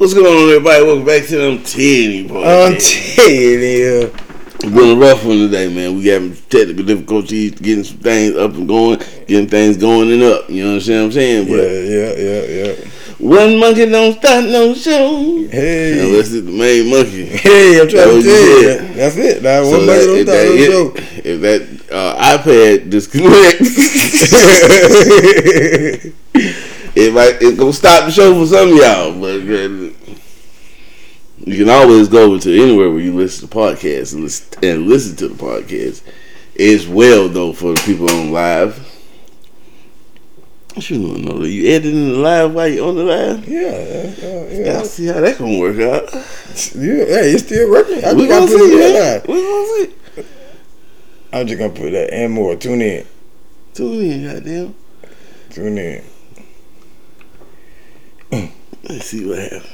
What's going on, everybody? Welcome back to them Titty Boys. I'm you. It's been a rough one today, man. We having technical difficulties getting some things up and going, getting things going and up. You know what I'm saying? Yeah, But yeah, yeah, yeah. one monkey don't start no show. Hey. Unless it's the main monkey. Hey, I'm trying to tell you. it. That's it. Now, So one that- if, don't that, start no if, if that uh, iPad disconnects, show. it might it's gonna stop the show for some of y'all. But you can always go to anywhere where you listen to podcasts and listen, and listen to the podcast as well, though, for the people on live. I should know that you editing the live while you on the live. yeah, yeah. I see how that gonna work out. Yeah, hey, it's still working. I we just gonna see, it We gonna see. I'm just gonna put that and more. Tune in. Tune in, goddamn. Tune in. Let's see what happens.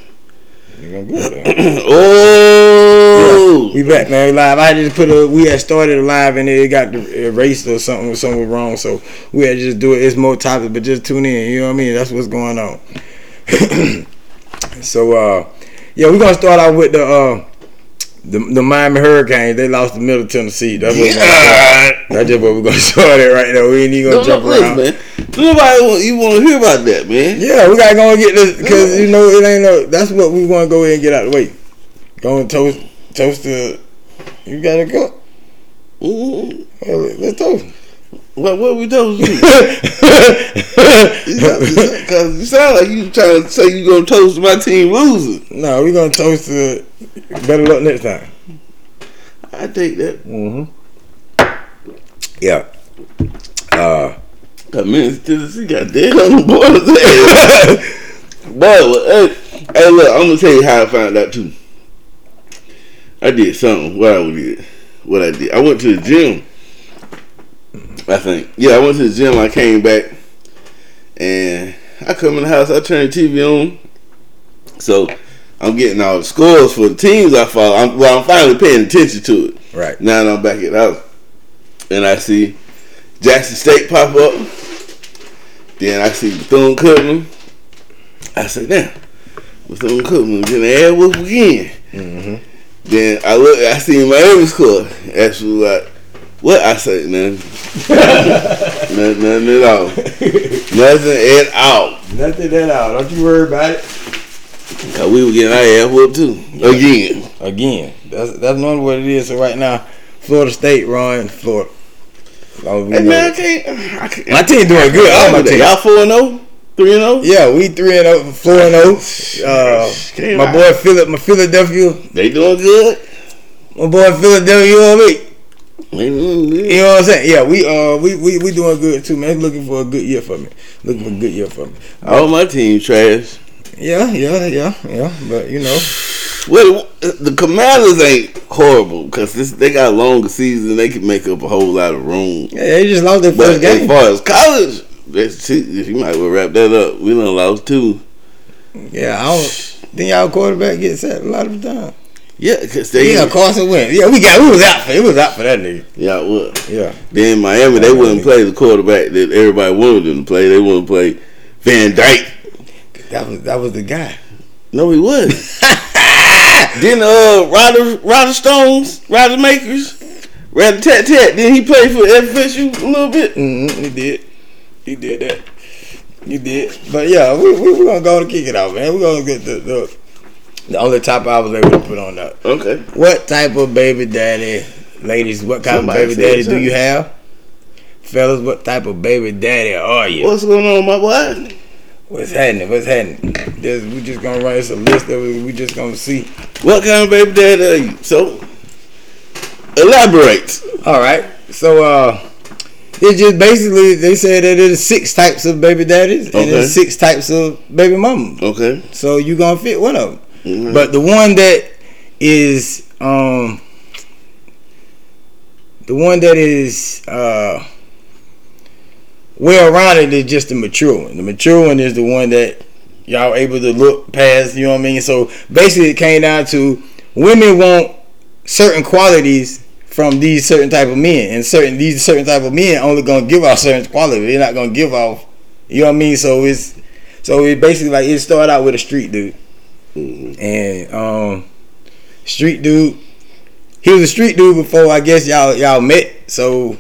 You gonna get it. oh, We back man live. I just put a we had started a live and it got erased or something something was wrong. So we had to just do it. It's more topics, but just tune in. You know what I mean? That's what's going on. so uh yeah, we're gonna start out with the uh the, the Miami Hurricanes. They lost to Middle Tennessee. That's what we're gonna start. That's just what we're gonna start it right now. We ain't even gonna jump no, around. man. Nobody want, you want to hear about that, man. Yeah, we gotta go and get this because you know it ain't no. That's what we want to go ahead and get out of the way. Go and toast, toast the. You gotta go. Mm, Well, let's toast. What what we told you? Because you sound like you trying to say you gonna toast my team losing. no, we gonna toast the. Better luck next time. I take that. Mm-hmm. Yeah. Uh. That means Tennessee got dead on the board's ass. But well, hey, hey, look, I'm gonna tell you how I found out too. I did something. What I did? What I did? I went to the gym. I think. Yeah, I went to the gym. I came back, and I come in the house. I turn the TV on. So I'm getting all the scores for the teams I follow. I'm, well, I'm finally paying attention to it. Right. Now that I'm back at house, and I see Jackson State pop up. Then I see Bethune Cookman. I said, "Damn, Bethune Cookman getting the ass whoop again." Mm-hmm. Then I look, I see Miami score. Actually, like, what I say, man? nothing, nothing at all, nothing at all. Nothing that out. Don't you worry about it. 'Cause we were getting our ass whooped too again. Again, that's that's normally what it is. So right now, Florida State run Florida. Hey know man, I can't. I can't My team doing good. All my team. Y'all four and zero, three and oh? zero. Yeah, we three and oh, four and oh. Uh, my boy Philip, my Philadelphia, They doing good. my boy Philadelphia. You know what You know what I'm saying? Yeah, we uh we we, we doing good too, man. Looking for a good year for me. Looking for a good year for me. All my team trash. Yeah, yeah, yeah, yeah. But you know, Well, the Commanders ain't horrible because they got a longer season. They can make up a whole lot of room. yeah, they just lost their But first as game. far as college, that's you might well wrap that up. We done lost two. Yeah, I don't think y'all quarterback gets set a lot of the time. Yeah, because they Yeah, Carson went. Yeah, we got we was out for it was out for that nigga. yeah what? Yeah. Then Miami, they wouldn't play the quarterback that everybody wanted them to play. They wouldn't play Van Dyke. That was that was the guy. No, he wasn't. then uh, Ryder Ryder Stones, Ryder Makers, Ryder Tat Tat. Then he played for FSU a little bit. Mm-hmm, he did. He did that. He did. But yeah, we we we gonna go and kick it out, man. We're gonna get the, the the only topic I was able to put on that. Okay. What type of baby daddy, ladies? What kind Somebody of baby daddy do you have? Fellas, what type of baby daddy are you? What's going on, my boy? What's happening? What's happening? There's, we just gonna write us a list that we, we just gonna see. What kind of baby daddy are you? So, elaborate. All right. So uh, it just basically they said that there's six types of baby daddies and there's six types of baby mamas. Okay. So you gonna fit one of them. Mhm. But the one that is um the one that is uh well rounded is just the mature one. The mature one is the one that y'all able to look past, you know what I mean? So basically it came down to women want certain qualities from these certain type of men and certain these certain type of men only gonna give off certain qualities. They're not gonna give off you know what I mean? So it's so it basically like it started out with a street dude. Mhm. and um, street dude. He was a street dude before I guess y'all y'all met, so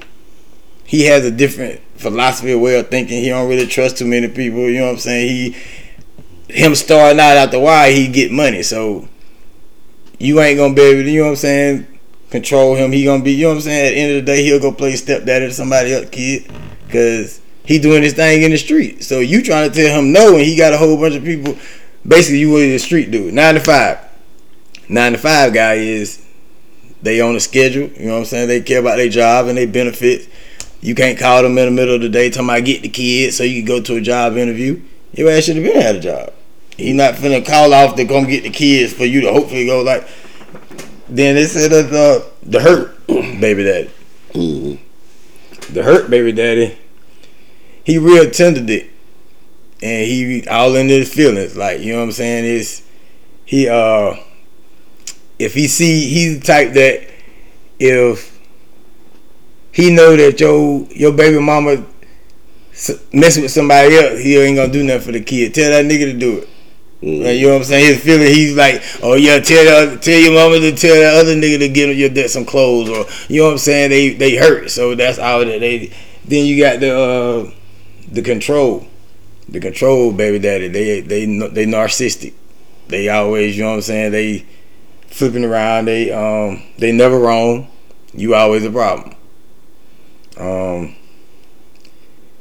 he has a different philosophy way of thinking. He don't really trust too many people. You know what I'm saying? He him starting out out the wire, he get money. So you ain't gonna be able to, you know what I'm saying, control him. He gonna be, you know what I'm saying. At the end of the day, he'll go play stepdaddy to somebody else kid, cause he doing his thing in the street. So you trying to tell him no, and he got a whole bunch of people. Basically, you was a street dude. Nine to five. Nine to five guy is they on a schedule. You know what I'm saying? They care about their job and their benefits. You can't call them in the middle of the day talking about get the kids so you can go to a job interview. Your ass should have been at a job. He not finna call off to come get the kids for you to hopefully go like. Then they said that uh, the hurt baby daddy, Mhm. the hurt baby daddy. He real tender dick, and he all into his feelings. Like you know what I'm saying? Is he uh if he see he's the type that if he know that your your baby mama s- messing with somebody else, he ain't gonna do nothing for the kid. Tell that nigga to do it. Mhm. Like, you know what I'm saying? His feeling, he's like, oh yeah, tell the, tell your mama to tell that other nigga to get your dad some clothes, or you know what I'm saying? They they hurt, so that's all that they. Then you got the uh, the control, the control baby daddy. They they they narcissistic. They always, you know what I'm saying? They flipping around. They um they never wrong. You always a problem. Um.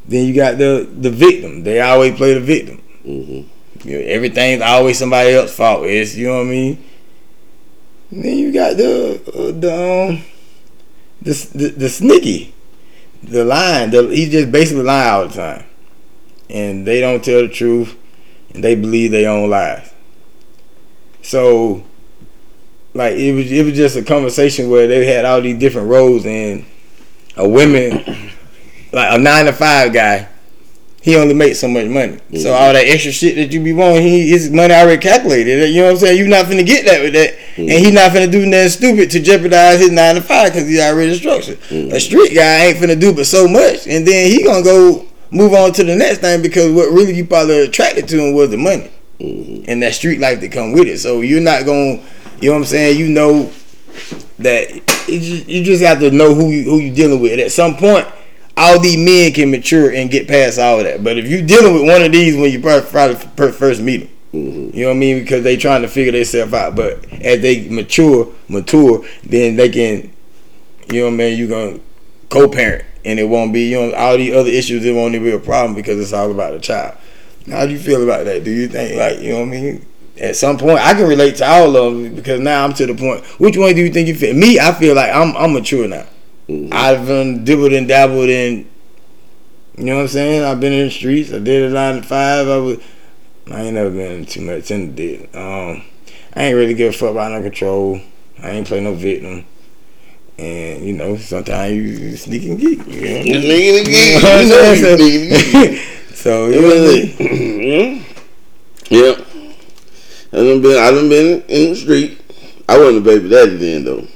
Then you got the the victim. They always play the victim. Mhm. You know, everything's always somebody else's fault. It's you know what I mean. And then you got the uh, the um the, the the sneaky, the lying. The, he just basically lying all the time, and they don't tell the truth, and they believe their own lies. So, like it was it was just a conversation where they had all these different roles, and a women like a nine to five guy he only makes so much money. So all that extra shit that you be wanting, he his money already calculated. You know what I'm saying? You're not finna get that with that, and he not finna do nothing stupid to jeopardize his nine to five because he already structured. A street guy ain't finna do but so much, and then he gonna go move on to the next thing because what really you probably attracted to him was the money Mhm. and that street life that come with it. So you're not gonna, you know what I'm saying? You know that you just, you just have to know who you who you dealing with. At some point, all these men can mature and get past all that. But if you dealing with one of these when you probably, probably first meet them, Mhm. you know what I mean? Because they trying to figure themselves out. But as they mature, mature, then they can, you know what I mean? You gonna co-parent, and it won't be you know all these other issues. It won't even be a problem because it's all about the child. How do you feel about that? Do you think like you know what I mean? At some point, I can relate to all of them because now I'm to the point. Which one do you think you feel? Me, I feel like I'm I'm mature now. Mhm. I've um, dibbled and dabbled in. You know what I'm saying? I've been in the streets. I did a nine to five. I was. I ain't never been too much in the did. Um, I ain't really give a fuck about no control. I ain't play no victim. And you know, sometimes you, you sneak and geek. You know? You nigga again. You know what You know I'm you saying? so you know what I mean? yeah. I done been I done been in the street. I wasn't a baby daddy then though.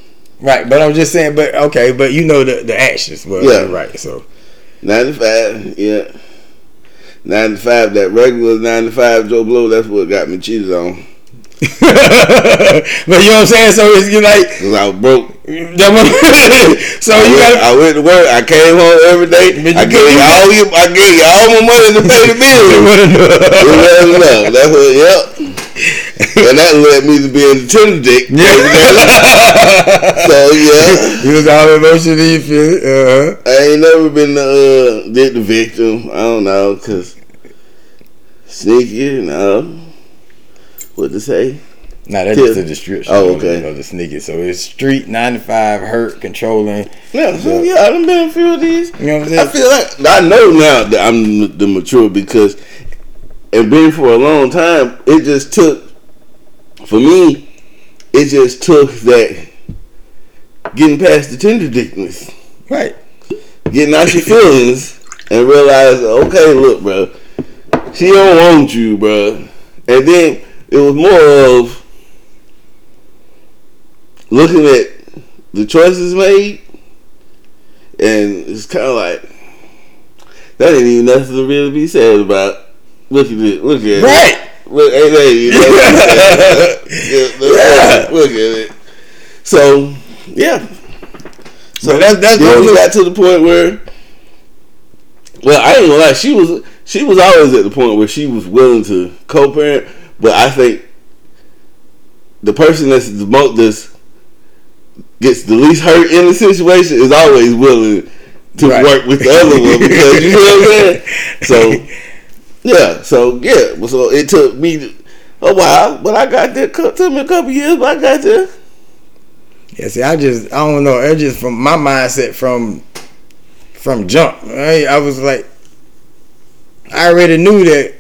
Right, but I'm just saying. But okay, but you know the the actions. Well, Yeah. right. So Nine to five, yeah. Nine to five, that regular nine to five Joe Blow, that's what got me cheated on. but you know what I'm saying. So it's you like Cause I was broke. so I you went, got I went to work. I came home every day. I gave you all you, I gave you all my money to pay the bills. It wasn't enough. That's what. Yep. and that led me to being the tender dick. so yeah, You was all emotionally you feel. Uh-huh. I ain't never been the uh, did the victim. I don't know, cause sneaky. You know what to say. Nah, that's just a description. Oh, of, okay. You know, the sneaky. So it's street ninety five hurt, controlling. Yeah, so yeah, I done been a few of these. You know what I'm saying? I feel like I know now that I'm the mature because, and been for a long time. It just took, for me, it just took that getting past the tender dickness, Right. getting out your feelings, and realize, okay, look, bro, she don't want you, bro. And then it was more of looking at the choices made, and it's kind of like that ain't even nothing to really be said about. Look at it. Look at it. Right. Look, hey, lady, you know what I'm saying? yeah, look, Yeah. at it. So yeah. So But that's- that's then we got to the point where. Well, I ain't gonna lie. She was she was always at the point where she was willing to co-parent, but I think the person that's the most that's gets the least hurt in the situation is always willing to Right. work with the other one because you know what I'm saying. So yeah, so yeah, so it took me a while, but I got there. Took me a couple years, but I got there. Yeah, see, I just I don't know. It just from my mindset from from jump. Right? I was like, I already knew that.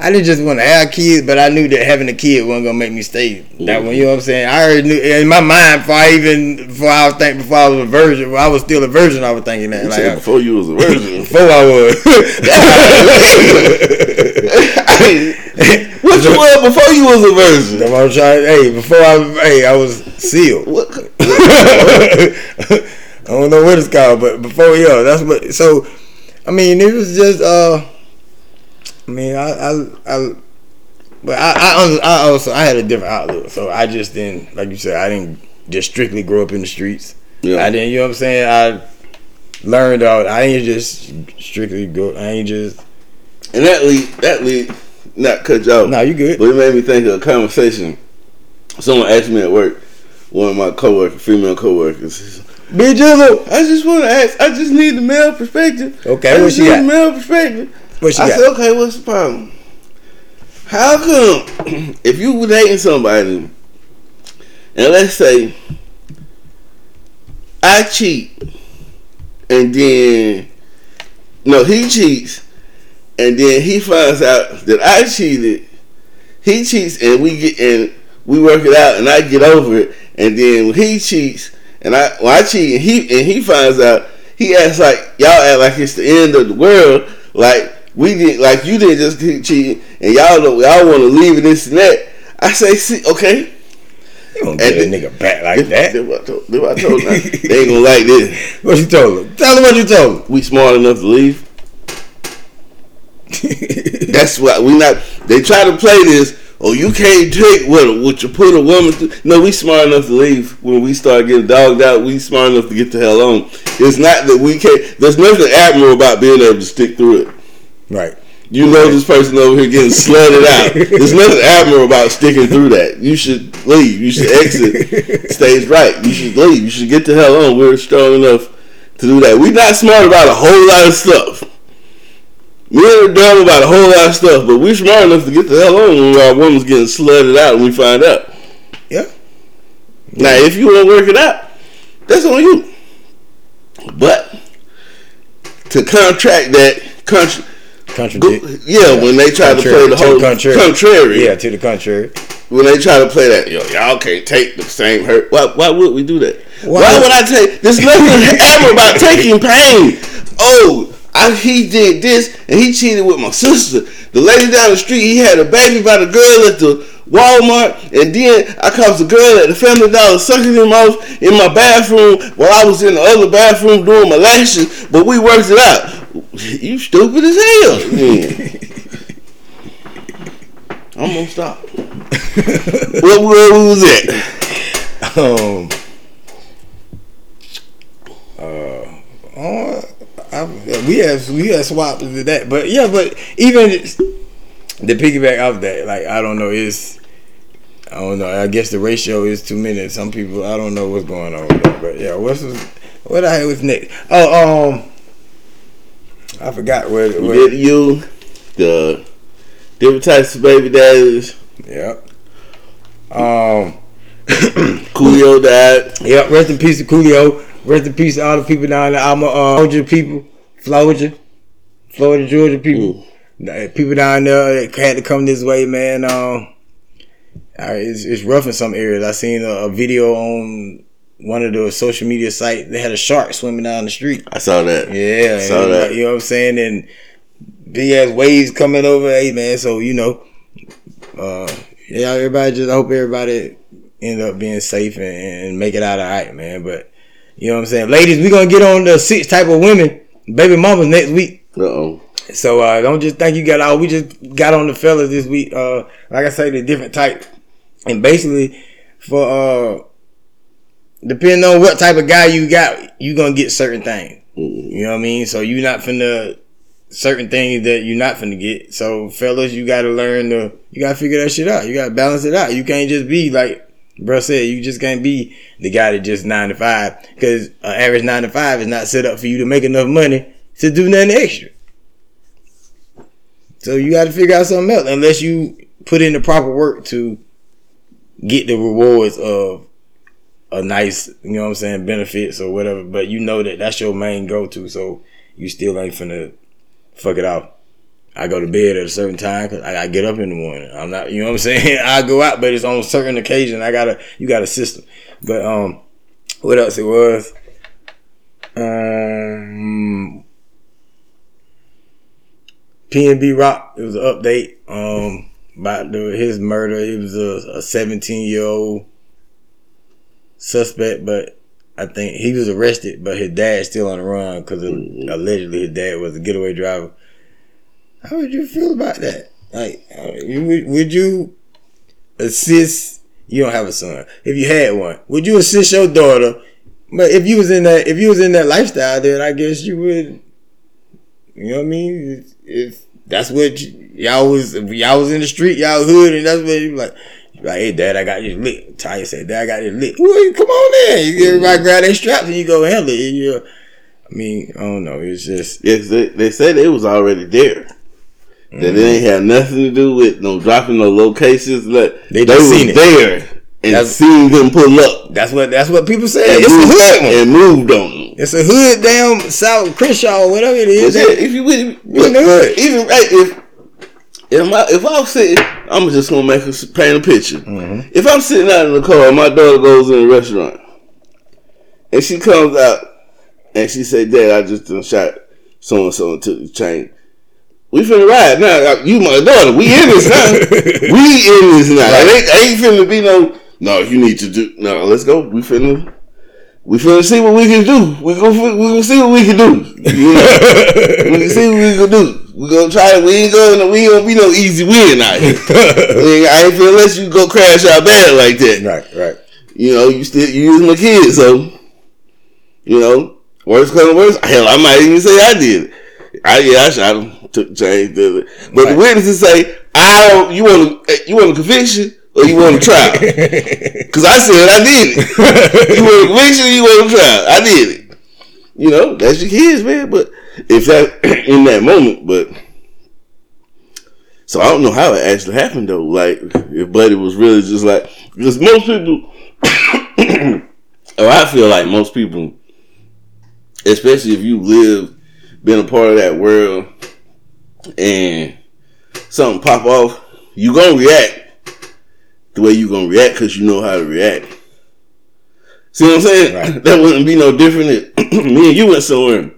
I didn't just want to have kids, but I knew that having a kid wasn't gonna make me stay that one. You know what I'm saying? I already knew in my mind before I even before I was thinking before I was a virgin. I was still a virgin. I was thinking that You like I- before you was a virgin. before I was. what you were before you was a virgin? I'm trying. Hey, before I hey I was sealed. What? I don't know what it's called, but before yeah, that's what. So, I mean, it was just. uh I mean, I, I, I but I, I, I also I had a different outlook, so I just didn't, like you said, I didn't just strictly grow up in the streets. Yeah. I didn't, you know what I'm saying? I learned out. I ain't just strictly go. I ain't just. And that lead, that lead, not cut you off. Nah, you good. But it made me think of a conversation. Someone asked me at work, one of my coworkers, female coworkers. Big Jizzle. I just want to ask. I just need the male perspective. Okay, I what just she need got? the male perspective. What she I got? said, okay, what's the problem? How come if you were dating somebody, and let's say I cheat, and then no, he cheats, and then he finds out that I cheated. He cheats, and we get and we work it out, and I get over it, and then when he cheats, and I when I cheat, and he and he finds out, he acts like y'all act like it's the end of the world, like we did, like you didn't just keep cheating, and y'all don't, y'all want to leave it this and that. I say, see, okay, You don't get a nigga back like That's that. what I told, that's what I told them. They ain't gonna like this. What you told them? Tell them what you told them. We smart enough to leave. That's why we not. They try to play this. Oh, you can't take what what you put a woman through. No, we smart enough to leave when we start getting dogged out. We smart enough to get the hell on. It's not that we can't. There's nothing admirable about being able to stick through it. Right. You know this person over here getting slutted out. There's nothing admirable about sticking through that. You should leave. You should exit stage right. You should leave. You should get the hell on. We're strong enough to do that. We're not smart about a whole lot of stuff. We're dumb about a whole lot of stuff, but we're smart enough to get the hell on when our woman's getting slutted out and we find out. Yeah. Now, if you want to work it out, that's on you. But to contract that country, Contradict. yeah, when they try to play the to whole contrary. contrary, Yeah, to the contrary. when they try to play that, yo, y'all can't take the same hurt. Why, why would we do that? Why, Why? would I take? There's nothing ever about taking pain. Oh, I, he did this and he cheated with my sister. The lady down the street, he had a baby by the girl at the Walmart, and then I caught the girl at the Family Dollar sucking him off in my bathroom while I was in the other bathroom doing my lashes. But we worked it out. You stupid as hell. Yeah. I'm gonna stop. what, where was it? Um. Uh. oh, I, we have we have swapped into that, but yeah, but even the piggyback off that, like I don't know, is I don't know. I guess the ratio is too many. Some people, I don't know what's going on with that, but yeah, what's what I had was next? Oh, um, I forgot where. We where did you the different types of baby daddies. yeah. Um. Coolio died. Yeah, rest in peace to Coolio. Rest in peace to all the people down there. I'm a uh, Georgia people, Florida, Florida, Georgia people. Uh, People down there that had to come this way, man. Um, it's, it's rough in some areas. I seen a, a video on one of the social media sites. They had a shark swimming down the street. I saw that. Yeah, I saw that. You know what I'm saying? And big ass waves coming over. Hey man, so you know, uh, yeah, everybody just I hope everybody end up being safe and, and make it out all right, man. But you know what I'm saying, ladies, we gonna get on the six type of women, baby mamas next week. Uh oh. So uh, don't just think you got all. We just got on the fellas this week. Uh, like I say, the different type, and basically for uh, depending on what type of guy you got, you gonna get certain things. Mm-hmm. You know what I mean? So you not finna certain things that you're not finna get. So fellas, you gotta learn to you gotta figure that shit out. You gotta balance it out. You can't just be like bro said, you just can't be the guy that just nine to five. Cause an average nine to five is not set up for you to make enough money to do nothing extra. So you gotta figure out something else unless you put in the proper work to get the rewards of a nice, you know what I'm saying, benefits or whatever. But you know that that's your main go to, so you still ain't finna fuck it off. I go to bed at a certain time because I, get up in the morning. I'm not, you know what I'm saying. I go out, but it's on certain occasion. I gotta, you got a system. But um, what else it was? Um, PNB Rock. It was an update um about the, his murder. He was a 17 year old suspect, but I think he was arrested, but his dad's still on the run because mm-hmm. allegedly his dad was a getaway driver. How would you feel about that? Like, would, would you assist? You don't have a son. If you had one, would you assist your daughter? But if you was in that, if you was in that lifestyle, then I guess you would. You know what I mean? If, if that's what y'all was, y'all was in the street, y'all hood, and that's what you like. Like, hey, dad, I got this lit. Taya said, dad, I got this lit. Well, come on in. You Everybody grab their straps and you go handle it. You, I mean, I don't know. It's just. Yes, they, they said it was already there. Mm-hmm. That it ain't had nothing to do with no dropping no locations. Like, they, they was there and that's, seen them pull up. That's what that's what people say. It's moved, a hood one. And moved on them. It's a hood damn South Crenshaw or whatever it is. Yeah, if you would, in the hood. even if if I if I was sitting, I'm just gonna make a paint a picture. Mm-hmm. If I'm sitting out in the car, my daughter goes in the restaurant, and she comes out and she say, "Dad, I just done shot so and so and took the chain." We finna ride now. You my daughter. We in this now. we in this now. Right. Ain't, ain't finna be no. No, you need to do. No, let's go. We finna. We finna see what we can do. We gonna we gonna see what we can do. You know? we can see what we can do. We gonna try it. We ain't gonna we ain't gonna be no easy win out here. I ain't feel unless you go crash out bad like that. Right, right. You know, you still you use my kids, so you know, worst come to worst. Hell, I might even say I did. I yeah, I shot him took change. But right. the witnesses say, "I don't. You want to? Eh, you want a conviction?" Or you want a trial? Because I said I did it. you want a conviction? Or you want a trial? I did it. You know that's your kids, man. But if that in that moment, but so I don't know how it actually happened though. Like if Buddy was really just like because most people, oh, I feel like most people, especially if you live, been a part of that world and something pop off, you gonna react the way you gonna react because you know how to react. See what I'm saying? Right. That wouldn't be no different if me and you went somewhere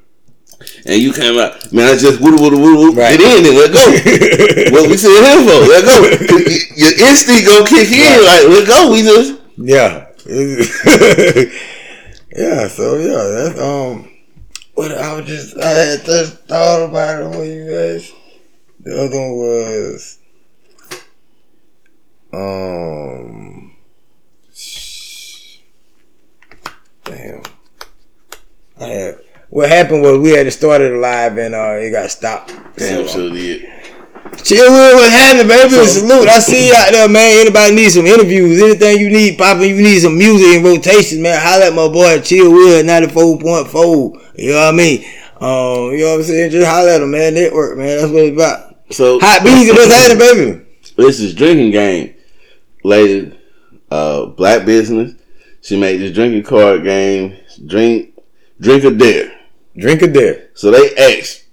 and you came out, man, I just woo woo woo woo right. get in and let go. what we said here for? Let go. Your instinct gonna kick in, right. like let go. We just yeah, yeah. So yeah, that's um. What I was just I had just thought about it when you guys. The other one was um damn. I had what happened was we had to start it live and uh it got stopped. Damn, so, so did. Chill with what happened, baby. So, Salute. I see you out there, man. Anybody need some interviews, anything you need, popping, you need some music and rotations, man. Holla at my boy Chill Wood 94.4. You know what I mean? Um, you know what I'm saying? Just holla at him, man. Network, man. That's what it's about. So hot beans, what's happening, baby? This is drinking game, lady. Uh, black business. She made this drinking card game. Drink, drink a dare. Drink a dare. So they asked,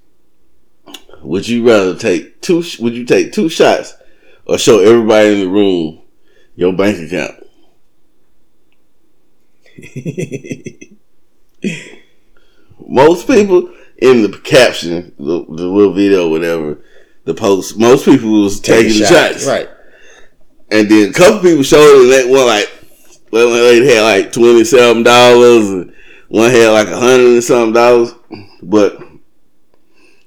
would you rather take two? Would you take two shots, or show everybody in the room your bank account? Most people in the caption, the, the little video, whatever, the post, most people was taking shots. shots. Right. And then a couple people showed it that one like they had like twenty seven dollars one had like a hundred and something dollars. But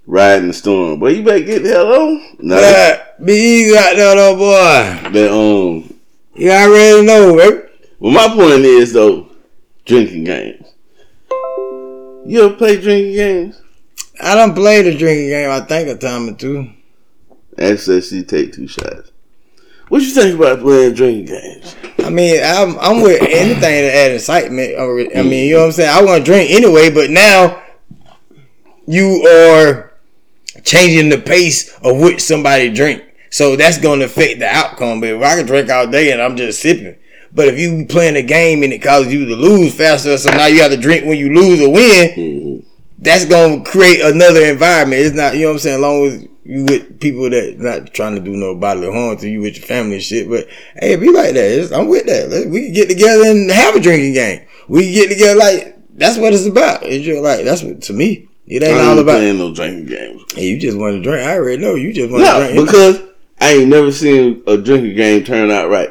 riding the storm. Boy, you better get the hell on. Nah, Yeah, be easy out there, though, boy. that um. You already know, baby. Well, my point is though, drinking games. You ever play drinking games? I don't play the drinking game, I think, a time or two. Said she take two shots. What you think about playing drinking games? I mean, I'm, I'm with anything to add excitement. I mean, you know what I'm saying? I want to drink anyway, but now you are changing the pace of which somebody drink. So that's going to affect the outcome. But if I can drink all day and I'm just sipping, but if you playing a game and it causes you to lose faster, so now you have to drink when you lose or win, Mhm. that's going to create another environment. It's not, you know what I'm saying? As long as you with people that not trying to do no bodily harm to you with your family and shit. But hey, be like that. It's- I'm with that. Let's, we can get together and have a drinking game. We can get together like that's what it's about. It's just like that's what to me. It ain't all about. playing no drinking games. Hey, you just want to drink. I already know you just want to No, drink. because I ain't never seen a drinking game turn out right.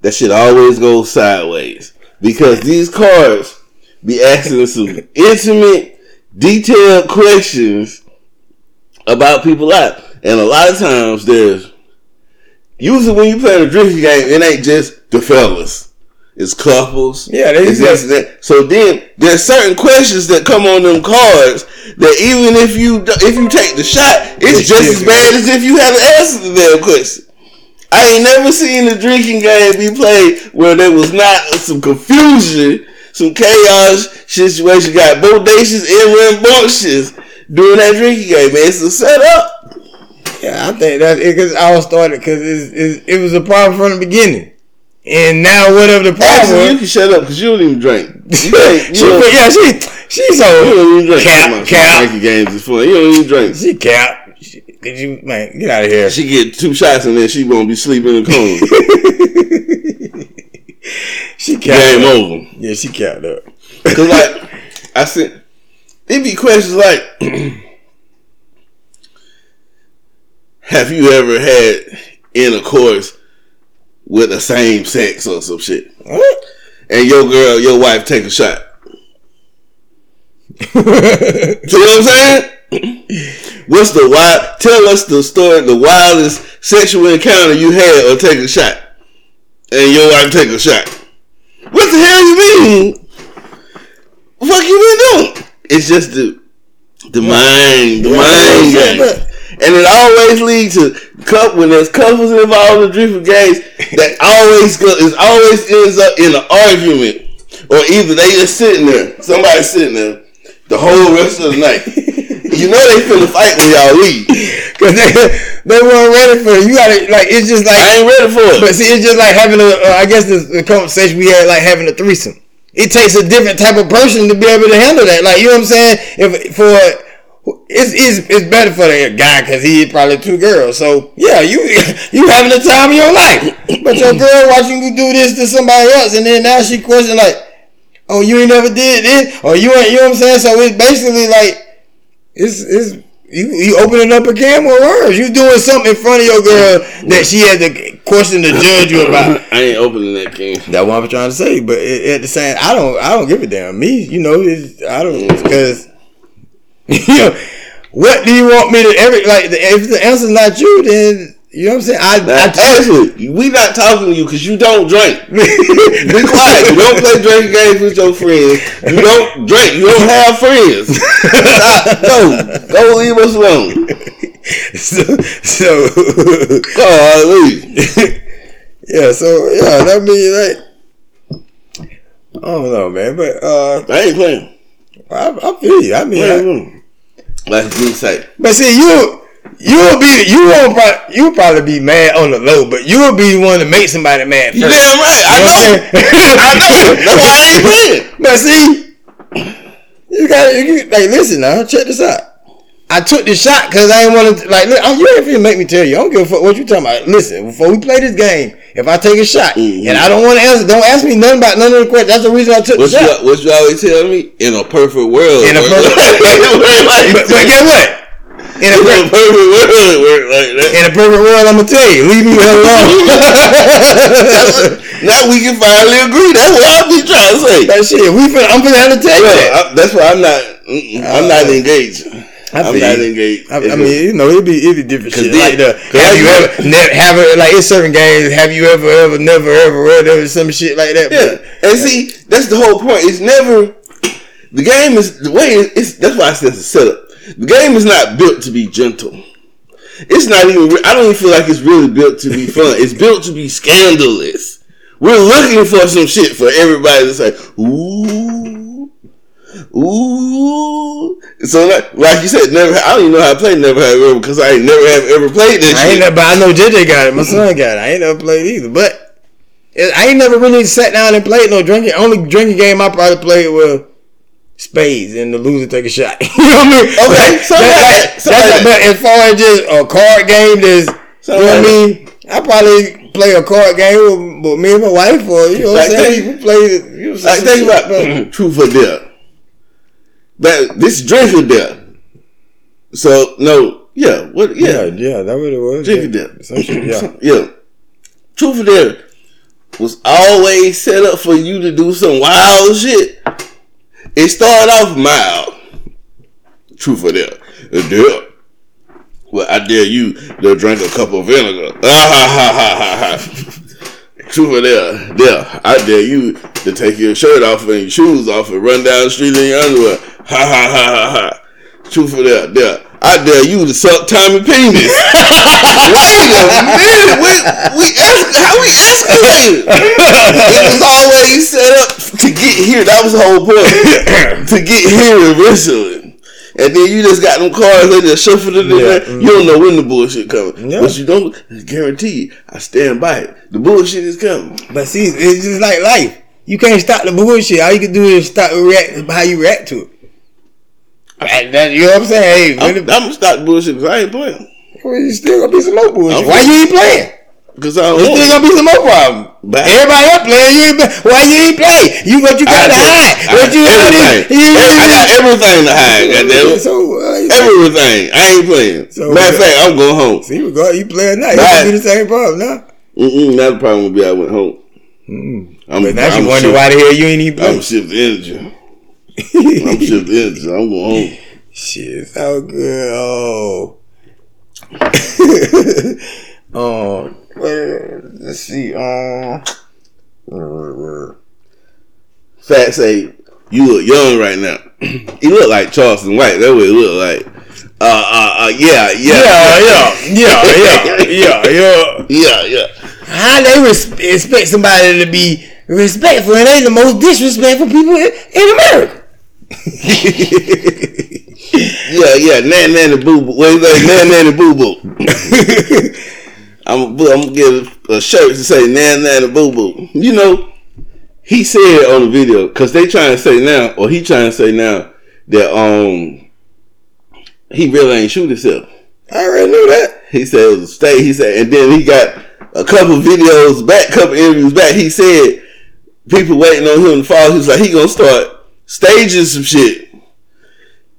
That shit always goes sideways. Because these cards be asking some intimate, detailed questions about people life. And a lot of times there's usually when you play a drinking game, it ain't just the fellas. It's couples. Yeah, they it's just- that. So then there's certain questions that come on them cards that even if you if you take the shot, it's It's just as bad as if you haven't answered the damn question. I ain't never seen a drinking game be played where there was not some confusion, some chaos situation. Got bodacious and rambunctious doing that drinking game, man. It's a setup. yeah, I think that because I was started because it, it was a problem from the beginning, and now whatever the problem. Actually, you can shut up because you don't even drink. You, you, she, yeah, she she's so you don't even drink. Cap, cap. Drinking games is fun. You don't even drink. She cap. She, could you man get out of here? She get two shots and then she won't be sleeping in the coma. she capped Game up. over. Yeah, she capped up. Cause like I said, it be questions like, have you ever had intercourse with the same sex or some shit? what? And your girl, your wife take a shot. See what I'm saying? What's the wild? Tell us the story, the wildest sexual encounter you had, or take a shot, and your wife take a shot. What the hell you mean? What fuck you been doing? It's just the the mind, the mind yeah, game, and it always leads to couple when there's couples involved in drinking games. That always go, it always ends up in an argument, or either they just sitting there, somebody sitting there the whole rest of the night. You know they finna fight when y'all leave. Cause they they weren't ready for it. You gotta like it's just like I ain't ready for it. But see, it's just like having a. Uh, I guess the, the conversation we had, like having a threesome. It takes a different type of person to be able to handle that. Like you know what I'm saying? If for it's it's, it's better for the guy because he probably two girls. So yeah, you you having the time of your life. But your girl watching you do this to somebody else, and then now she question like, "Oh, you ain't never did this," or you ain't. You know what I'm saying? So it's basically like it's it's you you opening up a can of worms. You doing something in front of your girl that she had to question to judge you about. I ain't opening that can. That's what I'm trying to say. But at at the same, I don't I don't give a damn. Me, you know, it's, I don't because you know what do you want me to every like the, if the answer's not you, then you know what I'm saying. I, Now, I actually, we not talking to you because you don't drink. Be quiet. You don't play drinking games with your friends. You don't drink. You don't have friends. Stop. Go. Go leave us alone. so, so Golly. yeah, so yeah, that means like I don't know, man, but uh, I ain't playing. I, I feel you. I mean, I. Like me say. But see, you you'll be you won't probably you'll probably be mad on the low, but you'll be one to make somebody mad You first. damn right. I You know. know? I know. That's why I ain't playing. But see, you got you like listen now. Check this out. I took the shot because I ain't want to like. Look, I'm, you ain't finna make me tell you. I don't give a fuck what you talking about. Listen, before we play this game, if I take a shot Mhm. and I don't want to answer, don't ask me nothing about none of the questions. That's the reason I took What the you, shot. what you always tell me? In a perfect world. In a perfect- like but, but guess what? In a, perfect world, like that. in a perfect world, I'm gonna tell you, leave me alone. now we can finally agree. That's what I be trying to say. that shit, we finna, I'm finna have to tell you Well, that. I, that's why I'm not. I'm not uh, engaged. I I'm not engaged. I, I mean, you know, it'd be it'd be different shit. then- like the have you ever ne- have it like it's certain games. Have you ever ever never ever whatever some shit like that? Yeah, and see, that's the whole point. It's never the game is the way it- it's. That's why I said it's a setup. The game is not built to be gentle. It's not even. re- I don't even feel like it's really built to be fun. It's built to be scandalous. We're looking for some shit for everybody to say, ooh, ooh. So like, like you said, never. I don't even know how to play Never Have Ever because I ain't never have ever played this. I shit. ain't never, but I know JJ got it. My son got it. I ain't never played either. But it, I ain't never really sat down and played no drinking. Only drinking game I probably played was spades and the loser take a shot. you know what I mean? Okay, But something like that, that's something but as far as just a card game, there's you know what I mean. I probably play a card game with, with me and my wife, or you know what I'm Like saying. think- We play. You know, Like some think shit, about but- truth or dare. But this drink or dare. So no, yeah, what? Yeah, Yeah, yeah, that what it was. drink or yeah. dare. Some shit, yeah. yeah. Truth or dare was always set up for you to do some wild shit. It started off mild. Truth or dare. A dare. Well, I dare you to drink a cup of vinegar. Ah ha ha ha ha. I dare you to take your shirt off and your shoes off and run down the street in your underwear. Ha ha ha ha ha. Truth or dare, dare. I dare you to suck Tommy penis. Wait a minute, we, we es- how we escalated? it was always set up to get here. That was the whole point. to get here eventually. And then you just got them cars, they just shuffle it in Yeah. there. You don't mm-hmm. know when the bullshit coming. Yeah. But you don't guarantee you, I stand by it. The bullshit is coming. But see, it's just like life. You can't stop the bullshit. All you can do is stop react how you react to it. That, you know what I'm saying? Hey, I'm, I'm gonna stop bullshit because I ain't playing. well, you still gonna be some more bullshit. I'm- Why you ain't playing? Because I don't still gonna be some more problem. But- Everybody else playing, you ain't play. Why you ain't play? You what you got I to hide? I What got you everything. You, Every- I got everything to hide, goddamn. So uh, Everything. I ain't playing. So- Matter of fact, I'm going home. see, regard you playing now, it's Right. gonna be the same problem now. Mm-mm, not the problem would be I went home. I'm, But now I'm you wonder shift- why the hell you ain't even I'm playing. shift energy. I'm shift the energy. I'm going home. Shit, so good. Oh. um, let's see. Um, Fat say, you look young right now. you look like Charleston White. That's what it look like. Uh, uh, uh, yeah, yeah. yeah, yeah, yeah, yeah, yeah. Yeah, yeah. How they res- expect somebody to be respectful and they the most disrespectful people in, in America. Yeah, yeah. Nan, nanny, boo, boo. Wait, wait, nan, nanny, boo, boo. I'm, I'm gonna get a, a shirt to say nan, nanny, boo, boo. You know, he said on the video because they trying to say now, or he trying to say now that um he really ain't shoot himself. I already knew that. He said it was a state. He said, and then he got a couple videos back, couple interviews back. He said people waiting on him to fall. He was like, he gonna start staging some shit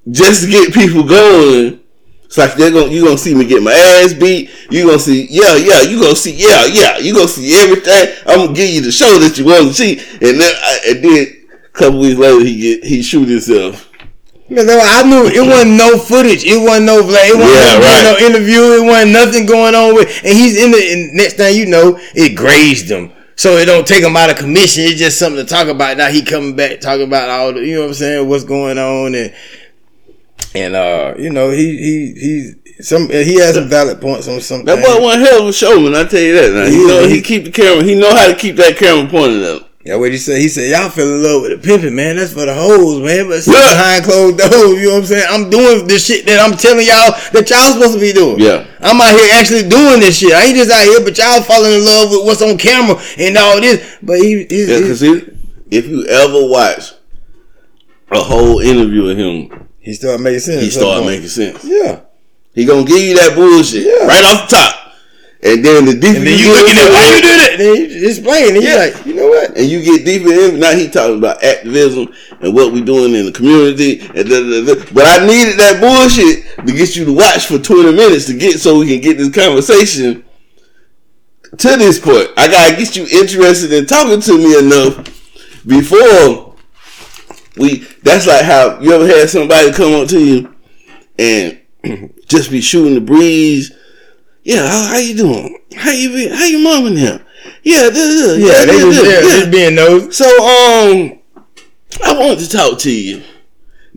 just to get people going. It's like they're gonna you gonna see me get my ass beat. You gonna see yeah yeah you gonna see yeah yeah you gonna see everything. I'm gonna give you the show that you want to see. And then I, and then a couple weeks later he get he shoot himself. Because I knew it wasn't no footage. It wasn't no like, it wasn't Yeah, no, right. no interview. It wasn't nothing going on with. And he's in the. And next thing you know, it grazed him. So it don't take him out of commission. It's just something to talk about. Now he coming back talking about all the. You know what I'm saying? What's going on and and uh you know he he he's some he has some valid points on something. That boy one hell of a showman. I tell you that. Now. He know he- he keep the camera. He know how to keep that camera pointed at him. Yeah, what he said? He said, "Y'all fell in love with the pimping, man. That's for the hoes, man. But Yeah. behind closed doors. You know what I'm saying? I'm doing the shit that I'm telling y'all that y'all supposed to be doing. Yeah. I'm out here actually doing this shit. I ain't just out here, but y'all falling in love with what's on camera and all this. But he, he's, Yeah, because if you ever watch a whole interview with him, he started making sense. he started making sense. Yeah. He gonna give you that bullshit Yeah. right off the top, and then the deeper And then you looking at why you do that? Then you explain. And Yeah. you're like, you know what? And you get deeper in. Now he talking about activism and what we doing in the community. And da, da, da. But I needed that bullshit to get you to watch for twenty minutes to get so we can get this conversation to this point. I gotta get you interested in talking to me enough before we. That's like how you ever had somebody come up to you and just be shooting the breeze. Yeah, how, how you doing? How you be? How your mom and him? Yeah, this, Yeah, yeah, they this, just, yeah, yeah. just being those. So, um, I wanted to talk to you.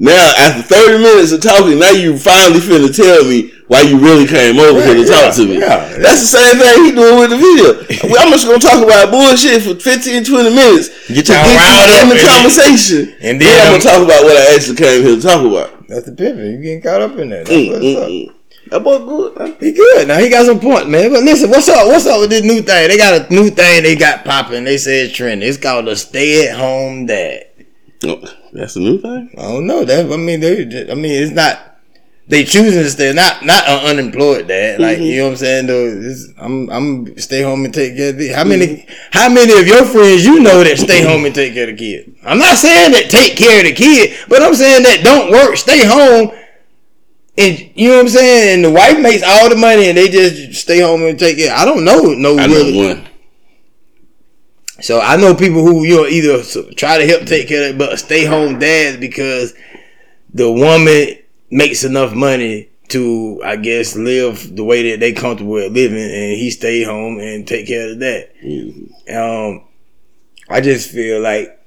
Now, after 30 minutes of talking, now you finally finna tell me why you really came over here to Right, talk yeah, to me. yeah. That's the same thing he doing with the video. I'm just gonna talk about bullshit for 15, 20 minutes Get to get riled you up in the conversation. and then, then I'm I'm- gonna talk about what I actually came here to talk about. That's the pivot. You getting caught up in that. That's Mm, what's mm, up. mm. That boy good. He good. Now he got some point, man. But listen, what's up? What's up with this new thing? They got a new thing they got popping. They say it's trending. It's called the stay at home dad. Oh, that's a new thing. I don't know. That I mean, they. I mean, it's not. They choosing to stay, not not an unemployed dad. Like mm-hmm. you know what I'm saying. Though I'm I'm stay home and take care of the. How many mm-hmm. how many of your friends you know that stay home and take care of the kid? I'm not saying that take care of the kid, but I'm saying that don't work, stay home. And you know what I'm saying? And the wife makes all the money and they just stay home and take care. I don't know no I really. know one. So I know people who you know either try to help take care of it, but stay home dads because the woman makes enough money to, I guess, live the way that they comfortable with living, and he stay home and take care of that. Mhm. Um, I just feel like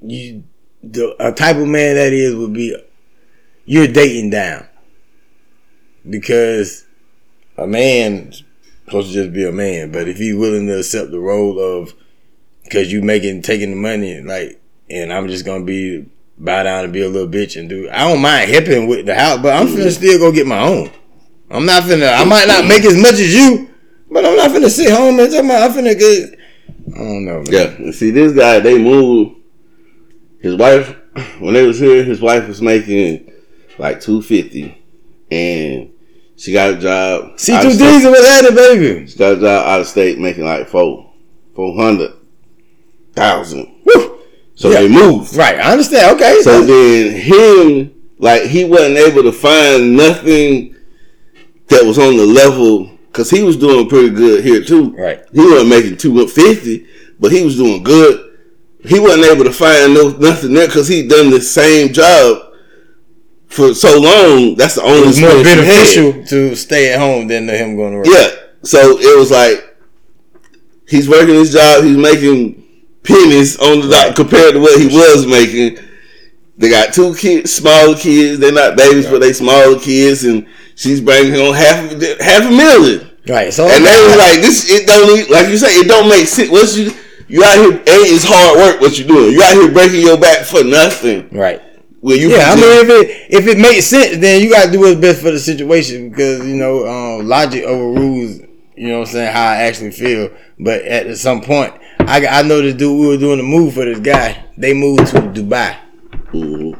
you, the a type of man that is would be you're dating down because a man supposed to just be a man, but if he's willing to accept the role of because you making taking the money, like, and I'm just gonna be bow down and be a little bitch and do. I don't mind helping with the house, but I'm finna still go get my own. I'm not finna. I might not make as much as you, but I'm not finna sit home and talk about. I'm finna get. I don't know. Man. Yeah, see this guy, they moved. His wife, when they was here, his wife was making like two fifty, and she got a job. Out two. D's was at it, baby. She got a job out of state, making like four, four hundred thousand. Woo. So Yeah. they moved. Right, I understand. Okay, So then him, like he wasn't able to find nothing that was on the level because he was doing pretty good here too. right. He wasn't making two fifty, but he was doing good. He wasn't able to find no nothing there because he done the same job for so long. That's the only It was more beneficial to stay at home than to him going to work. Yeah. So it was like he's working his job. He's making pennies on the dot compared to what he was making. They got two kids, small kids. They're not babies, but they small kids, and she's bringing home half half a million. Right. So And they was like, "This it don't like you say, it don't make sense. What's you you out here? A it's hard work. What you doing? You out here breaking your back for nothing. right. Where you Yeah, I mean, if it if it makes sense, then you got to do what's best for the situation because you know um, logic overrules. You know what I'm saying? How I actually feel. But at some point, I I know this dude. We were doing a move for this guy. They moved to Dubai. Mhm.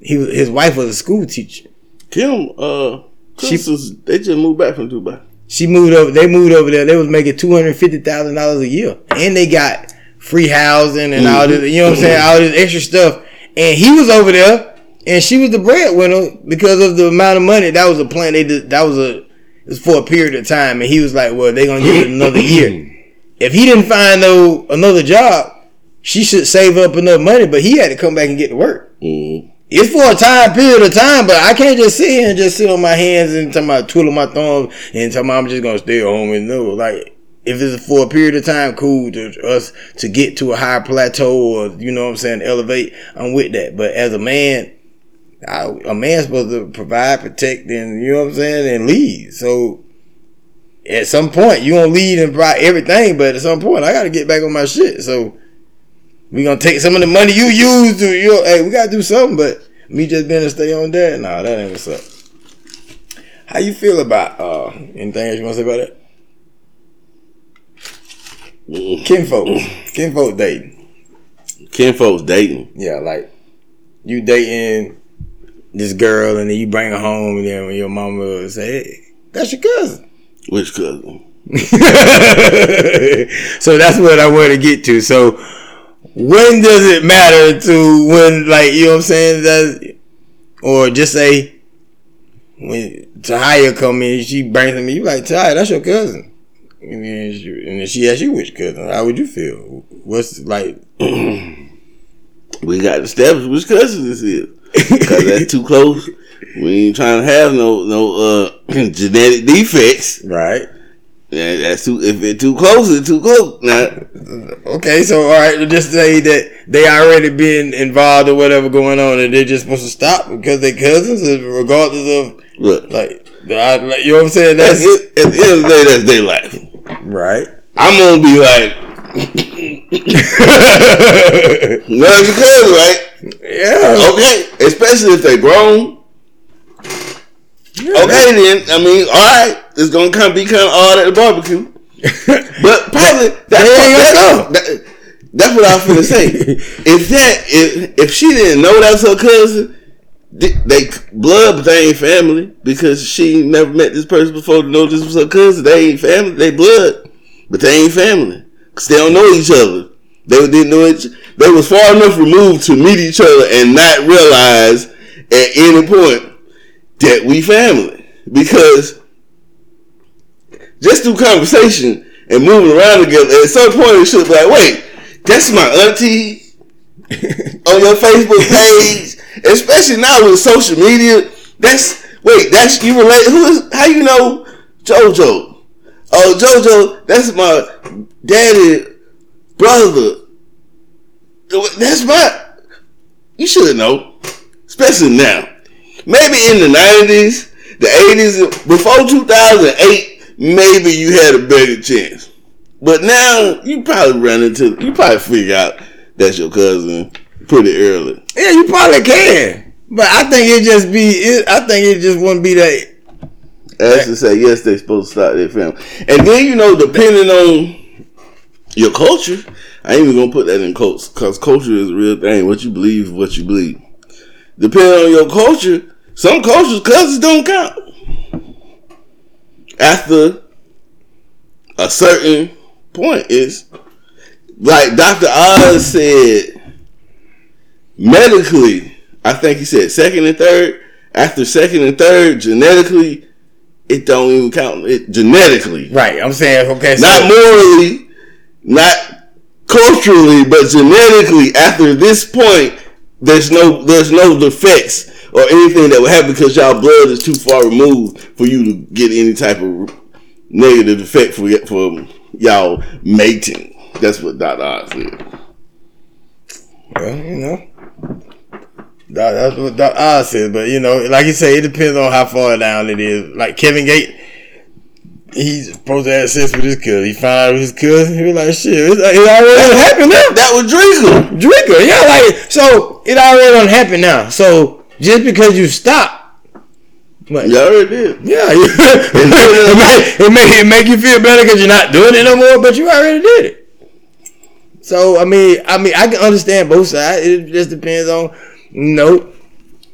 He his wife was a school teacher. Kim, uh, She- she, they just moved back from Dubai. She moved over. They moved over there. They was making two hundred fifty thousand dollars a year, and they got free housing and all this. You know what I'm saying? All this extra stuff. And he was over there, and she was the breadwinner because of the amount of money. That was a plan. They did. That was a. It was for a period of time, and he was like, "Well, they're gonna give it another year." If he didn't find no another job, she should save up enough money. But he had to come back and get to work. Mhm. It's for a time period of time, but I can't just sit here and just sit on my hands and talking about twiddling my thumbs and talking about I'm just gonna stay at home and no. Like if it's for a period of time, cool to us to get to a higher plateau or you know what I'm saying, elevate. I'm with that. But as a man, I, a man's supposed to provide, protect, and you know what I'm saying, and lead. So at some point you gonna lead and provide everything, but at some point I gotta get back on my shit. So we gonna take some of the money you use to you. Know, hey, we gotta do something. But me just being a stay on dad, nah, that ain't what's up. How you feel about uh anything else you want to say about that? Mhm. Kinfolk, kinfolk dating. Kim folks dating. Yeah, like you dating this girl and then you bring her home and then when your mama say, "Hey, that's your cousin." Which cousin? so that's what I want to get to. So when does it matter to when like you know what I'm saying that or just say when Tahaya come in she brings me you like Tahaya that's your cousin and then she, and then she asks you which cousin how would you feel what's like We got to establish which cousin this is. because that's too close. We ain't trying to have no no uh genetic defects. Right. Yeah, that's too. If it's too close, it's too close. Okay, so all right, just say that they already been involved or whatever going on, and they're just supposed to stop because they cousins, regardless of look. like, I, like you know what I'm saying. That's That's it. At the end of the day, that's their life. Right. I'm gonna be like, no, your cousin, right? yeah. Okay, especially if they grown. Okay, then I mean, all right, it's gonna come be kind of odd at the barbecue, but probably that's They ain't what, gonna that, that- that's what I was finna say. if that if if she didn't know that was her cousin, they, blood, but they ain't family because she never met this person before to know this was her cousin. They ain't family, they blood, but they ain't family because they don't know each other. They didn't know each. They was far enough removed to meet each other and not realize at any point that we family because just through conversation and moving around together, at some point it should be like, wait, that's my auntie on your Facebook page, especially now with social media. That's wait, that's you relate. Who is? How you know JoJo? Oh, JoJo, that's my daddy brother. That's my. You should know, especially now. Maybe in the nineties, the eighties, before two thousand eight, maybe you had a better chance. But now you probably run into, you probably figure out that's your cousin pretty early. Yeah, you probably can, but I think it just be. It, I think it just wouldn't be that. As to say, yes, they supposed to start their family. And then, you know, depending on your culture, I ain't even gonna put that in quotes, because culture is a real thing. What you believe is what you believe. Depending on your culture, some cultures, cousins don't count. After a certain point is like Dr. Oz said medically, I think he said second and third. After second and third, genetically, it don't even count. It genetically, Right. I'm saying okay. So, not morally, not culturally, but genetically. After this point, there's no there's no defects or anything that would happen because y'all blood is too far removed for you to get any type of negative effect for for y'all mating. That's what Dr. Oz said. well, you know. That, that's what Doc Oz says, but you know, like you say, it depends on how far down it is. Like Kevin Gate, he's supposed to have sex with his cousin. He found out it was his cousin. He was like, "Shit, it's, it already happened now." That was Drinker. Drinker, yeah, like so it already happened now. So just because you stop? You already did. Yeah, it, may, it, may, it make you feel better because you're not doing it no more, but you already did it. So I mean, I mean, I can understand both sides. It just depends on, know,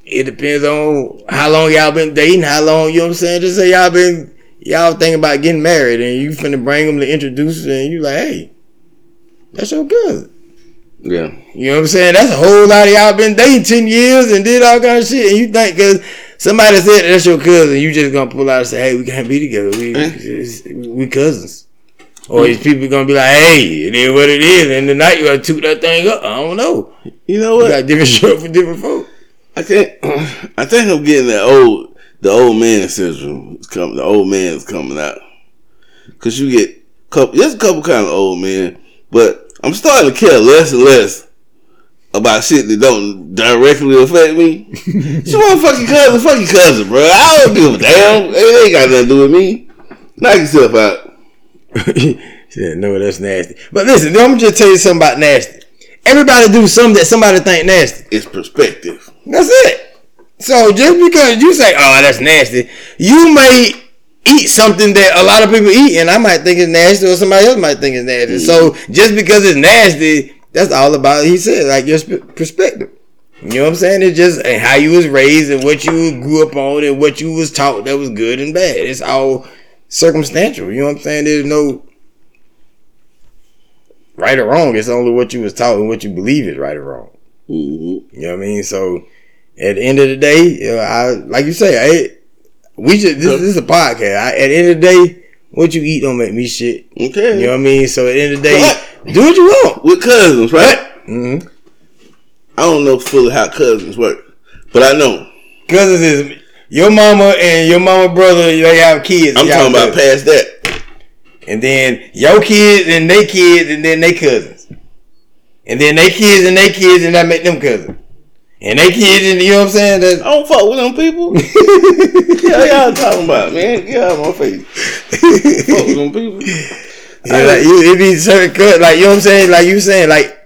it depends on how long y'all been dating, how long you know what I'm saying. Just say y'all been y'all thinking about getting married, and you finna bring them to introduce, and you like, hey, that's your cousin. Yeah. You know what I'm saying? That's a whole lot of y'all been dating ten years and did all kind of shit, and you think because somebody said that's your cousin, you just gonna pull out and say, "Hey, we can't be together. We eh. we cousins." Or these people gonna be like, "Hey, it is what it is," and tonight you gotta toot that thing up. I don't know. You know You what? got different shit for different folk. I think I think I'm getting that old the old man syndrome. It's coming. The old man's coming out because you get couple. There's a couple kind of old men, but I'm starting to care less and less about shit that don't directly affect me. you want fucking cousin, fucking cousin, bro. I don't give a damn. It ain't got nothing to do with me. Knock yourself out. Yeah, no, that's nasty. But listen, I'm just tell you something about nasty. Everybody do something that somebody think nasty. It's perspective. That's it. So just because you say, "Oh, that's nasty," you may eat something that a lot of people eat, and I might think it's nasty, or somebody else might think it's nasty. So just because it's nasty, that's all about he said, like your sp- perspective. You know what I'm saying? It's just and how you was raised and what you grew up on and what you was taught that was good and bad. It's all circumstantial. You know what I'm saying? There's no right or wrong. It's only what you was taught and what you believe is right or wrong. Mm-hmm. You know what I mean? So at the end of the day, you know, I like you say, I we just this, this is a podcast. I, at the end of the day, what you eat don't make me shit. Okay. You know what I mean? So at the end of the day, Right. do what you want. With cousins, right? Mm-hmm. I don't know fully how cousins work, But I know. Cousins is your mama and your mama brother. They have kids. I'm talking about past that. and then your kids and they kids and then they cousins, and then they kids and they kids and that make them cousins, and they kids and you know what I'm saying. That, I don't fuck with them people. yeah, y'all talking about, man. Get out of my face. fuck with them people. Yeah, like you, it be certain cut, like you know what I'm saying, like you saying, like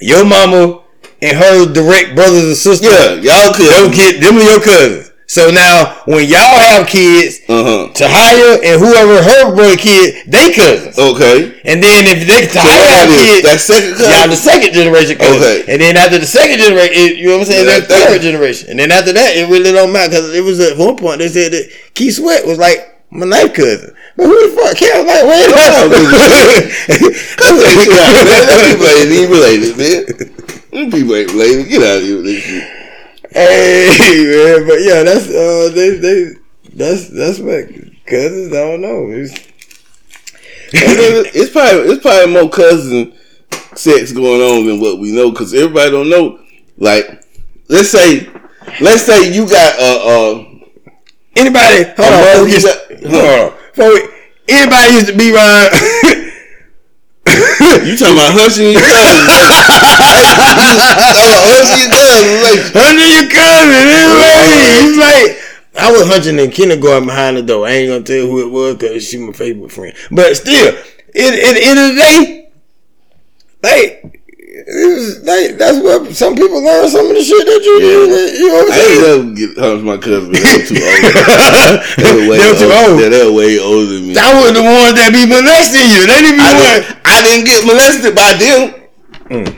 your mama and her direct brothers and sisters. Yeah, y'all them could. kid, them are your cousins. So now when y'all have kids, Uh huh. Tahaya and whoever her brother kid, they cousins. Okay. And then if they Tahaya what have kids, That second y'all the second generation cousin. Okay. And then after the second generation, you know what I'm saying, Yeah, that- third generation. And then after that, it really don't matter because it was at one point they said that Keith Sweat was like my knife cousin. But who the fuck cares? Like, wait a Them people ain't related. He ain't related, man. Them people ain't related. Get out of here with this shit. Hey man, but yeah, that's uh, they they that's that's what cousins. I don't know. It's, it's probably it's probably more cousin sex going on than what we know because everybody don't know. Like, let's say, let's say you got uh uh anybody? Hold on, mother before we you get- got- hold on. We- anybody used to be around. you talking about hushing your cousin? oh, uh, hunching your cousin. Like, Hunting your cousin. It's like, it's like I was hunting in kindergarten behind the door. I ain't gonna tell who it was because she my favorite friend. But still, at the end of the day, like. It was like that's what some people learn some of the shit that you Yeah. you know what I'm I ain't saying. never get hunched my cousin. They were too old. They were way They were too older. old. Yeah, they were way older than me. That was the ones that be molesting you. They didn't be I one. didn't, I didn't get molested by them. Mm.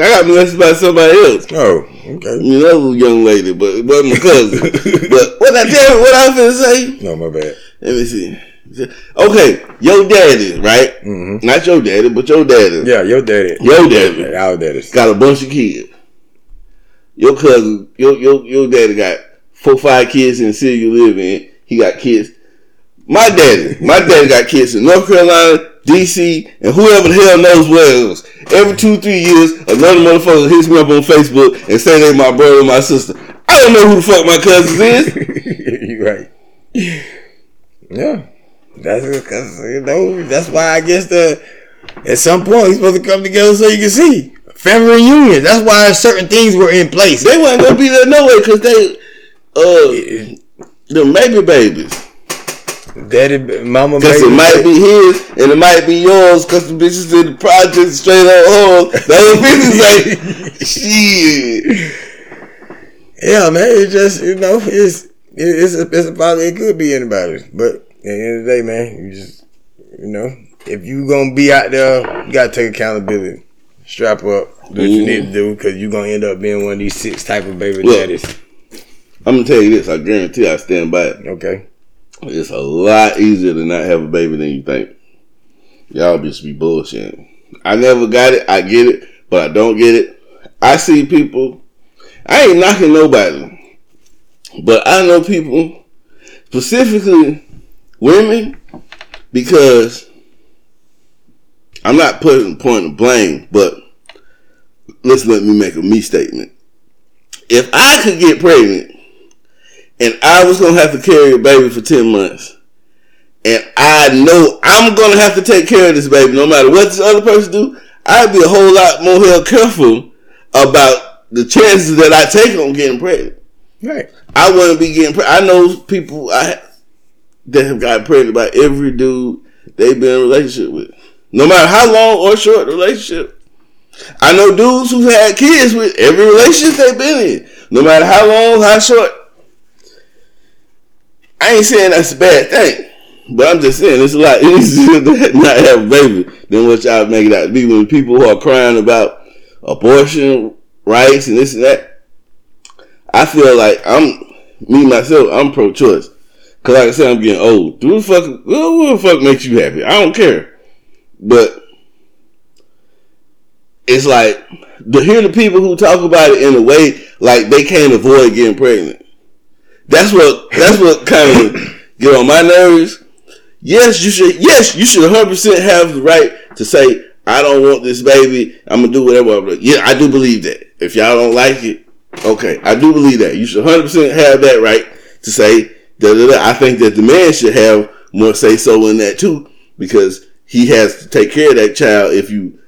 I got molested by somebody else. Oh, okay. You know, young lady, but it wasn't my cousin. but what I tell you, what I was gonna say? No, my bad. Let me see. Okay, your daddy, right? Mhm. Not your daddy, but your daddy. Yeah, your daddy. Your daddy Our daddy. got a bunch of kids. Your cousin, your your your daddy got four, five kids in the city you live in. He got kids. My daddy, my daddy got kids in North Carolina, DC, and whoever the hell knows where else. Every two, three years, another motherfucker hits me up on Facebook and say they my brother or my sister. I don't know who the fuck my cousins is. you right. Yeah, that's because you know that's why I guess the at some point he's supposed to come together so you can see family reunion. That's why certain things were in place. They wasn't gonna be there no way because they, uh, the baby babies. Daddy, mama, Cause it might be his and it might be yours. Cause the bitches in the project straight up oh, the other bitches like shit. Yeah, man. It's just you know it's it's a, it's about it could be anybody, but at the end of the day, man, you just you know if you gonna be out there, you gotta take accountability. Strap up, do what you need to do, because you gonna end up being one of these six type of baby Look. daddies. I'm gonna tell you this. I guarantee I stand by it. Okay. It's a lot easier to not have a baby than you think. Y'all just be bullshitting. I never got it. I get it, but I don't get it. I see people. I ain't knocking nobody, but I know people, specifically women, because I'm not putting point of blame, but let's let me make a me statement. If I could get pregnant and I was gonna have to carry a baby for ten months, and I know I'm gonna have to take care of this baby no matter what this other person do, I'd be a whole lot more hell careful about the chances that I take on getting pregnant. Right. I wouldn't be getting pregnant. I know people I that have gotten pregnant by every dude they've been in a relationship with, no matter how long or short the relationship. I know dudes who've had kids with every relationship they've been in, no matter how long, how short. I ain't saying that's a bad thing, but I'm just saying it's a lot easier to not have a baby than what y'all make it out to be. When people who are crying about abortion rights and this and that, I feel like I'm me myself. I'm pro-choice because, like I said, I'm getting old. Who the fuck? Who the fuck makes you happy? I don't care, but it's like to hear the people who talk about it in a way like they can't avoid getting pregnant. That's what that's what kind of get on my nerves. Yes, you should. Yes, you should 100 percent have the right to say I don't want this baby. I'm gonna do whatever. Yeah, I do believe that. If y'all don't like it, Okay, I do believe that. You should 100% have that right to say, da, da, da. I think that the man should have more say so in that too, because he has to take care of that child if you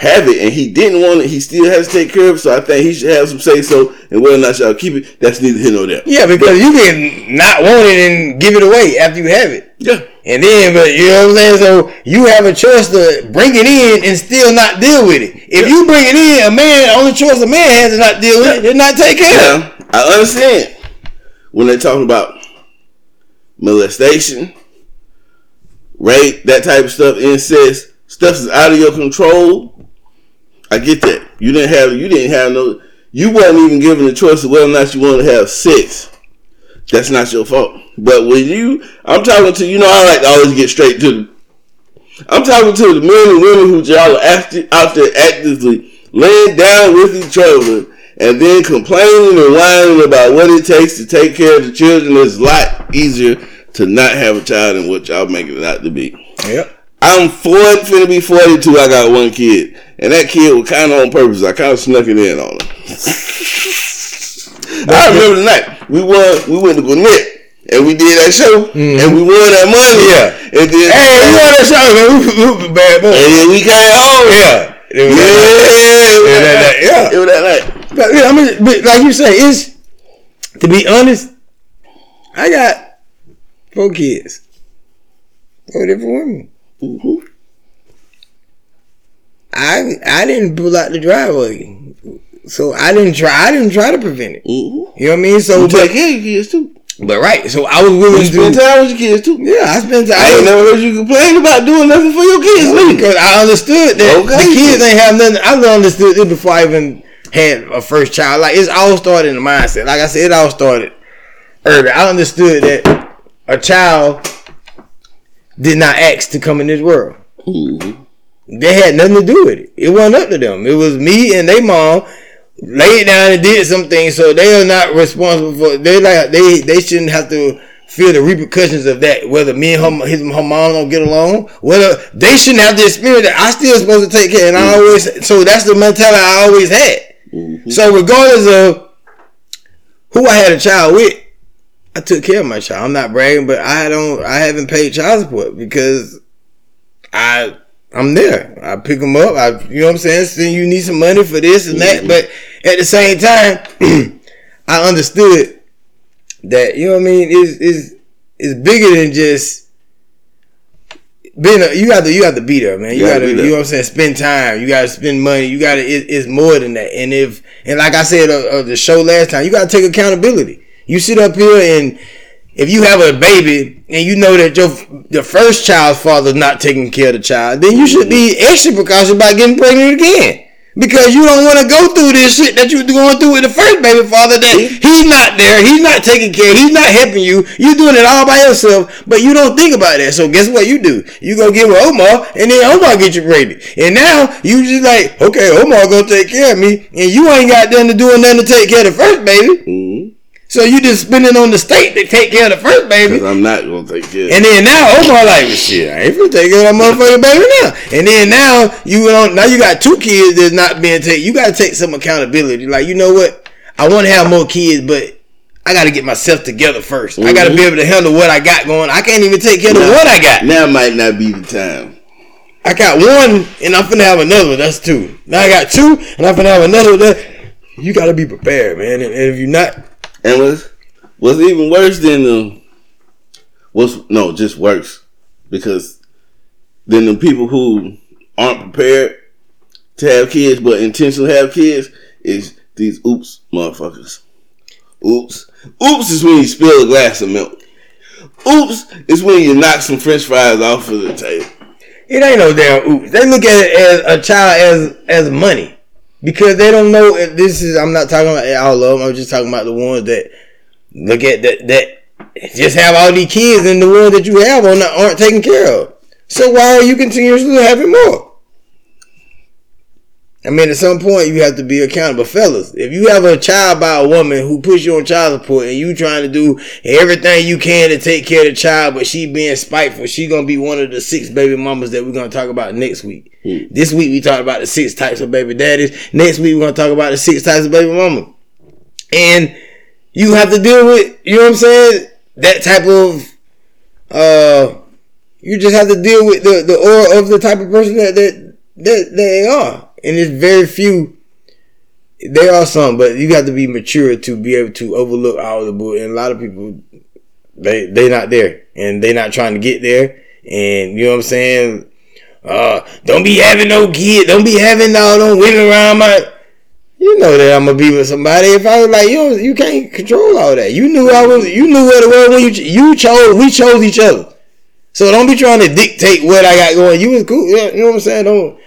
have it and he didn't want it, he still has to take care of it. So I think he should have some say so and whether or not y'all keep it, that's neither here nor there. Yeah, because you can not want it and give it away after you have it. Yeah. And then, but you know what I'm saying? So you have a choice to bring it in and still not deal with it. If you bring it in, a man, only choice a man has to not deal with it is not take care of it. I understand when they talk about molestation, rape, that type of stuff, incest, stuff is out of your control. I get that. You didn't have you didn't have no you wasn't even given the choice of whether or not you wanted to have sex. That's not your fault. But when you I'm talking to you know I like to always get straight to the I'm talking to the men and women who y'all are acti- out there actively laying down with each other and then complaining and whining about what it takes to take care of the children. It's a lot easier to not have a child than what y'all making it out to be. Yep. I'm 40, finna be 42. I got one kid. And that kid was kind of on purpose. I kind of snuck it in on him. I remember the night we won. We went to Gwinnett and we did that show and we won that money. Yeah. And then Hey, you know that shot, man. We, we, we bad boy. and then we came home. Yeah. It was Yeah. that night. It was that night. Yeah. It was that night. But, yeah, I mean, but like you say, it's to be honest. I got four kids, four different women. Mhm. I I didn't pull out the driveway, so I didn't try. I didn't try to prevent it. Mhm. You know what I mean? So, You but, take care of your kids too. but right. So I was willing to. You spend to. time with your kids too. Yeah, I spent time. I ain't never heard you complain about doing nothing for your kids. neither. because I understood that Okay. the kids ain't have nothing. I understood it before I even had a first child. Like it's all started in the mindset. Like I said, it all started early. I understood that a child did not ask to come in this world. Mhm. They had nothing to do with it. It wasn't up to them. It was me and they mom laid down and did some things. So they are not responsible for. They like they they shouldn't have to feel the repercussions of that. Whether me and her his her mom don't get along, whether they shouldn't have the experience that I still supposed to take care. And I mm-hmm. always so that's the mentality I always had. Mm-hmm. So regardless of who I had a child with, I took care of my child. I'm not bragging, but I don't. I haven't paid child support because I I'm there. I pick them up. I you know what I'm saying. Saying you need some money for this and that, but at the same time, I understood that you know what I mean is is is bigger than just being a, you got to you have to be there, man. You, You gotta got to you know what I'm saying. Spend time. You got to spend money. You got to. It, it's more than that. And if and like I said uh, uh, the show last time, you got to take accountability. You sit up here and if you have a baby and you know that your the first child's father's not taking care of the child, then you should be extra precautious about getting pregnant again. Because you don't want to go through this shit that you're going through with the first baby father that he's not there, he's not taking care, he's not helping you, you're doing it all by yourself, but you don't think about that. So guess what you do? You go get with Omar and then Omar get you pregnant. And now you just like, okay, Omar gonna take care of me, and you ain't got nothing to doing nothing to take care of the first baby. Mhm. So you just spending on the state to take care of the first baby. I'm not gonna take care. And then now Omar like, shit, I ain't finna take care of that motherfucking baby now. And then now you don't now you got two kids that's not being taken. You gotta take some accountability. Like, you know what? I wanna have more kids, but I gotta get myself together 1st I gotta be mm-hmm. able to handle what I got going. I can't even take care of Now- one I got. Now might not be the time. I got one and I'm finna have another one. That's two. Now I got two and I'm finna have another. That you gotta be prepared, man. And, and if you're not, And what's what's even worse than the what's no just worse because then the people who aren't prepared to have kids but intentionally have kids is these oops motherfuckers. Oops. Oops is when you spill a glass of milk. Oops is when you knock some French fries off of the table. It ain't no damn oops. They look at it as a child as as money because they don't know if this is. I'm not talking about all of them. I'm just talking about the ones that look at that that just have all these kids and the ones that you have on that aren't taken care of. So why are you continuously having more? I mean, at some point you have to be accountable, fellas. If you have a child by a woman who puts you on child support and you trying to do everything you can to take care of the child, but she being spiteful, she gonna be one of the six baby mamas that we're gonna talk about next week. This week we talked about the six types of baby daddies. Next week we're gonna talk about the six types of baby mama. and you have to deal with you know what I'm saying that type of uh you just have to deal with the the aura of the type of person that that that they are, and it's very few. There are some, but you have to be mature to be able to overlook all the bull. And a lot of people, they they not there, and they not trying to get there. And you know what I'm saying? Uh, don't be having no kid. Don't be having all them women around my. You know that I'm gonna be with somebody. If I was like, you, you can't control all that. You knew I was. You knew what it was when you you chose. We chose each other. So don't be trying to dictate what I got going. You was cool. You know what I'm saying? Don't.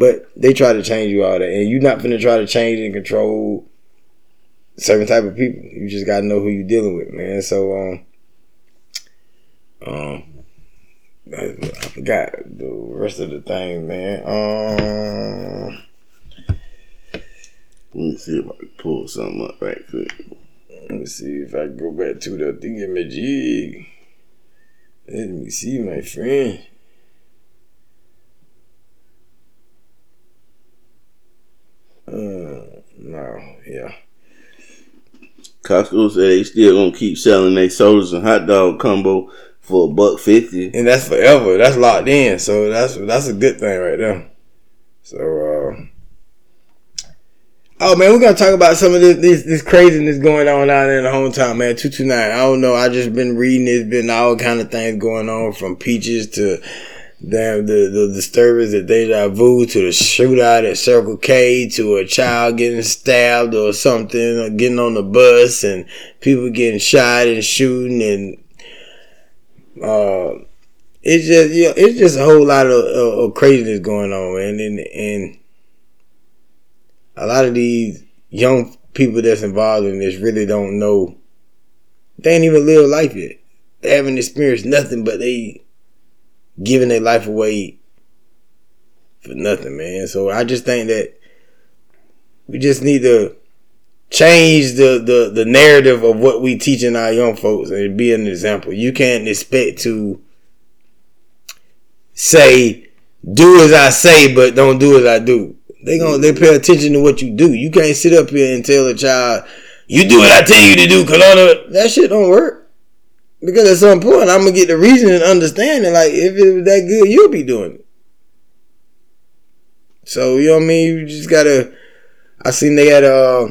But they try to change you all that, and you're not gonna try to change and control certain type of people. You just gotta know who you're dealing with, man. So um, um, I, forgot the rest of the thing, man. Um. Let me see if I can pull something up right quick. Let me see if I can go back to the thingamajig. Let me see, my friend. Uh, no, yeah. Costco said they still gonna keep selling their sodas and hot dog combo for a buck fifty. And that's forever. That's locked in. So that's that's a good thing right there. So uh Oh man, we're gonna talk about some of this, this this craziness going on out in the hometown, man. Two two nine. I don't know. I just been reading. There's been all kind of things going on from peaches to damn the the disturbance at Deja Vu to the shootout at Circle K to a child getting stabbed or something or getting on the bus and people getting shot and shooting and uh it's just you know, it's just a whole lot of, of, of craziness going on man. And and a lot of these young people that's involved in this really don't know. They ain't even live life yet. They haven't experienced nothing but they giving their life away for nothing, man. So I just think that we just need to change the, the, the narrative of what we teaching our young folks and be an example. You can't expect to say, do as I say, but don't do as I do. They gonna they pay attention to what you do. You can't sit up here and tell a child, you do what I tell you to do, cause that shit don't work. Because at some point, I'm gonna get the reason and understanding. Like if it was that good, you'll be doing it. So you know what I mean. You just gotta. I seen they had uh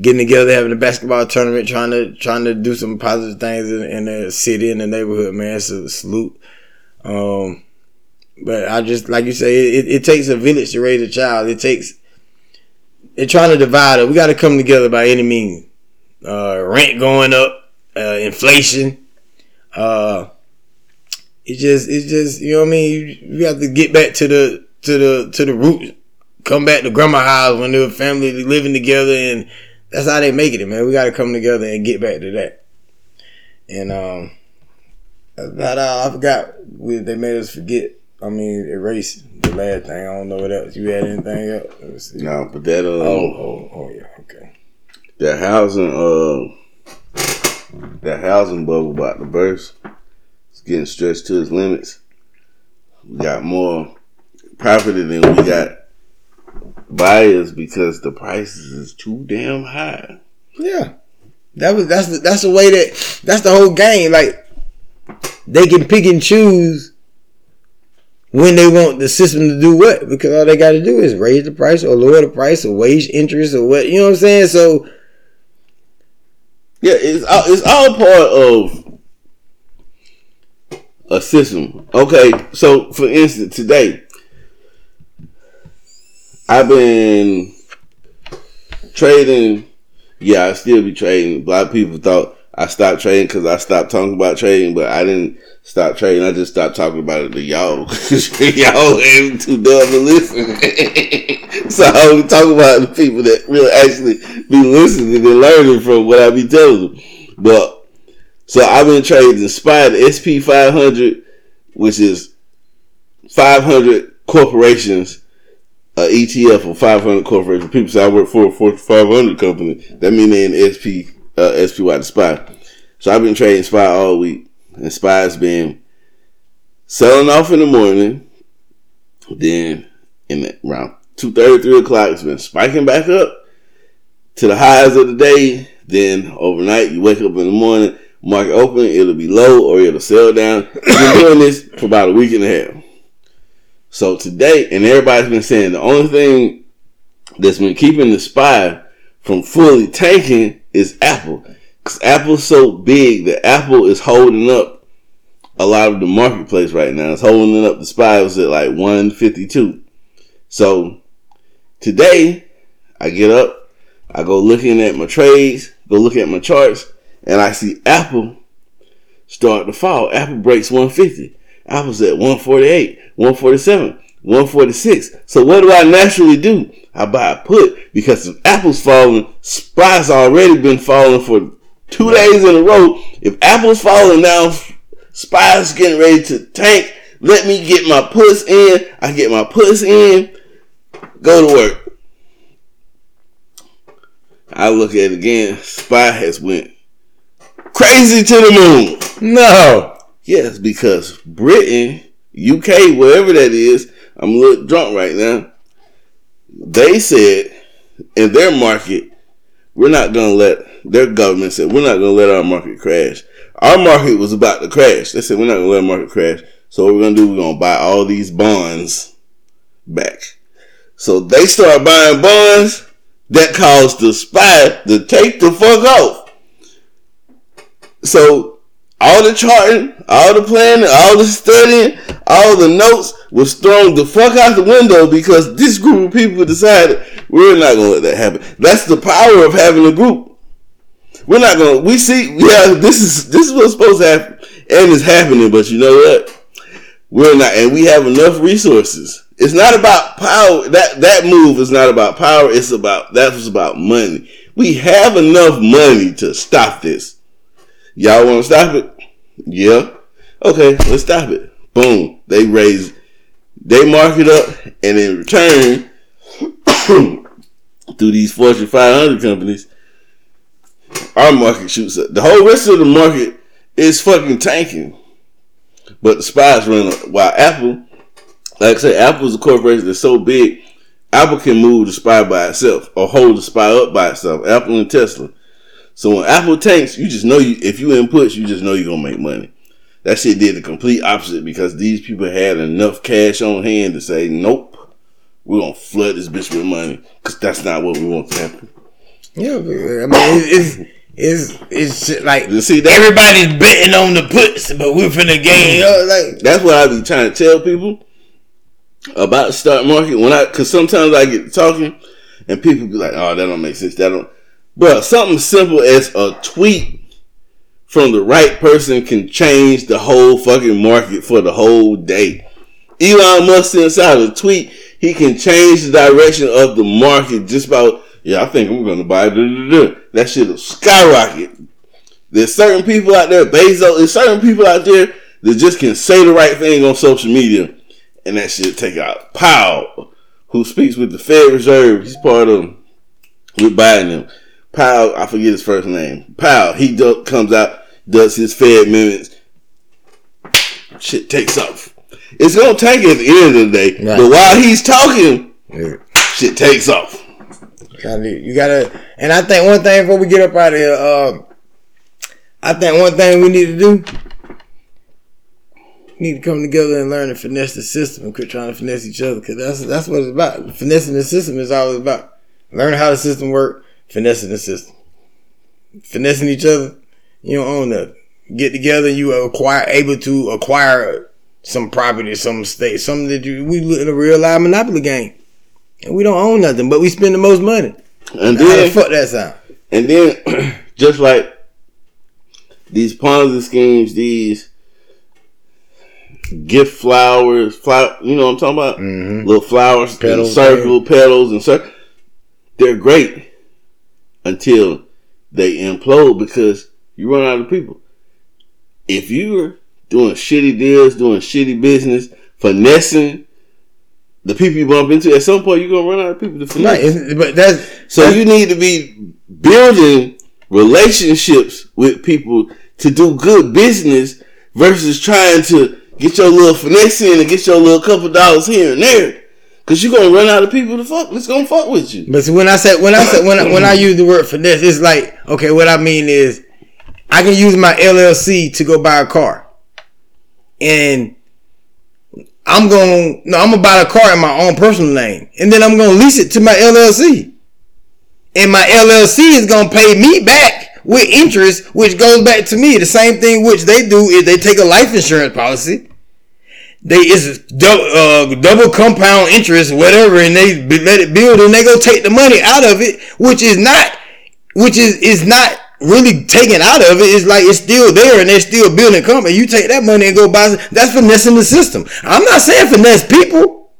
getting together, having a basketball tournament, trying to trying to do some positive things in, in the city in the neighborhood. Man, so salute. Um, but I just like you say, it, it takes a village to raise a child. It takes. They're trying to divide it. We got to come together by any means. Uh, rent going up uh, inflation. Uh, it's just, it's just, you know what I mean. You, you have to get back to the to the to the root. Come back to grandma house when they were family living together, and that's how they make it, man. We got to come together and get back to that. And um, about all. I forgot we, they made us forget. I mean, erase the last thing. I don't know what else. You had anything else? No, but that uh, oh, oh, oh, yeah, okay. That housing uh that housing bubble about to burst. It's getting stretched to its limits. We got more property than we got buyers because the prices is too damn high. Yeah. That was that's the, that's the way that that's the whole game. Like they can pick and choose when they want the system to do what because all they got to do is raise the price or lower the price or wage interest or what you know what I'm saying. So yeah, it's all, it's all part of a system. Okay, so for instance, today I've been trading. Yeah, I still be trading. A lot of people thought I stopped trading because I stopped talking about trading, but I didn't stop trading. I just stopped talking about it to y'all because y'all ain't too dumb to listen. so I only talk about the people that really actually be listening and learning from what I be telling them. But so I've been trading SPY, the SP 500, which is 500 corporations, a ETF of 500 corporations. People say I work for a Fortune 500 company. That means they in SP, uh, SPY, the SPY. So I've been trading SPY all week. And SPY's been selling off in the morning. Then in the, around 2.30, 3 o'clock, it's been spiking back up to the highs of the day. Then overnight, you wake up in the morning, market open, it'll be low or it'll sell down. We've been doing this for about a week and a half. So today, and everybody's been saying the only thing that's been keeping the SPY from fully tanking is Apple. Because Apple's so big that Apple is holding up a lot of the marketplace right now. It's holding up the SPY was at like 152. So today, I get up, I go looking at my trades, go look at my charts, and I see Apple start to fall. Apple breaks 150. Apple's at 148, 147, 146. So what do I naturally do? I buy a put because if Apple's falling, SPY's already been falling for two days in a row. If Apple's falling now, SPY's getting ready to tank. Let me get my puts in. I get my puts in. Go to work. I look at it again. SPY has went crazy to the moon. No. Yes, because Britain, UK, wherever that is, I'm a little drunk right now. They said in their market, we're not gonna let their government said we're not gonna let our market crash. Our market was about to crash. They said we're not gonna let our market crash. So what we're gonna do, we're gonna buy all these bonds back. So they start buying bonds that caused the SPY to take the fuck off. So all the charting, all the planning, all the studying, all the notes was thrown the fuck out the window because this group of people decided we're not gonna let that happen. That's the power of having a group. We're not gonna. We see. Yeah, this is this is what's supposed to happen, and it's happening. But you know what? We're not, and we have enough resources. It's not about power. That that move is not about power. It's about that was about money. We have enough money to stop this. Y'all want to stop it? Yeah. Okay, let's stop it. Boom. They raise, they mark it up, and in return, through these Fortune 500 companies, our market shoots up. The whole rest of the market is fucking tanking. But the SPY's running. While Apple, like I said, Apple is a corporation that's so big, Apple can move the SPY by itself or hold the SPY up by itself. Apple and Tesla. So when Apple tanks, you just know you if you inputs, you just know you're gonna make money. That shit did the complete opposite because these people had enough cash on hand to say, nope, we're gonna flood this bitch with money because that's not what we want to happen. Yeah, I mean, it's it's it's, it's like You see that? everybody's betting on the puts, but we're finna gain. Uh, like That's what I be trying to tell people about the stock market when I, cause sometimes I get talking and people be like, "Oh, that don't make sense." That don't. But something simple as a tweet from the right person can change the whole fucking market for the whole day. Elon Musk inside a tweet, he can change the direction of the market just about. Yeah, I think I'm gonna buy. That shit will skyrocket. There's certain people out there, Bezos. There's certain people out there that just can say the right thing on social media, and that shit take out. Powell, who speaks with the Fed Reserve, he's part of with Biden. Powell, I forget his first name. Powell, he do, comes out, does his Fed minutes. Shit takes off. It's gonna take at the end of the day, Right. but while he's talking, yeah. shit takes off. You gotta, and I think one thing before we get up out of here, uh, I think one thing we need to do, we need to come together and learn to finesse the system and quit trying to finesse each other, because that's that's what it's about. Finessing the system is all it's about. Learn how the system works, finessing the system, finessing each other. You don't own nothing. Get together, you acquire able to acquire some property, some state, something that you we live in a real live monopoly game. And we don't own nothing, but we spend the most money. And How the then, fuck that sound? And then, just like these Ponzi schemes, these gift flowers, flower, you know what I'm talking about? Mhm. Little flowers, Petals, and circle, petals, and circle. They're great until they implode because you run out of people. If you're doing shitty deals, doing shitty business, finessing the people you bump into, at some point you're gonna run out of people to finesse. Right, but that's So you need to be building relationships with people to do good business versus trying to get your little finesse in and get your little couple dollars here and there. Cause you gonna run out of people to fuck. That's gonna fuck with you. But see, when I said when I said when I, when I use the word finesse, it's like okay, what I mean is I can use my LLC to go buy a car, and I'm to no, I'm gonna buy a car in my own personal name, and then I'm gonna lease it to my LLC, and my LLC is gonna pay me back with interest, which goes back to me. The same thing which they do is they take a life insurance policy. They is double, uh, double compound interest, whatever, and they let it build, and they go take the money out of it, which is not, which is is not really taken out of it. It's like it's still there, and they're still building company. You take that money and go buy. That's finessing the system. I'm not saying finesse people.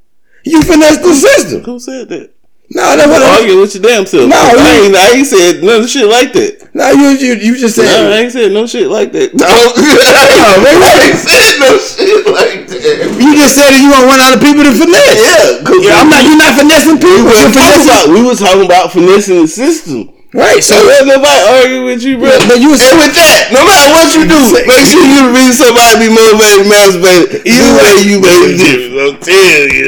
You finesse the system. Who said that? No, that's what I'm. arguing with your damn self. No, I ain't, I ain't said none shit like that. No, you you you just No, said. I ain't said no shit like that. No, I ain't said no shit like that. You just said that you want to run out of people to finesse. Yeah, Yeah, I'm not. You're not finessing people. We were, talking finessing. about, we were talking about finessing the system. Right. So So let nobody argue with you, bro. But you was- and with that, no matter what you do, make sure you read somebody be motivated, masturbated. Either way, you make a difference. I'm telling you.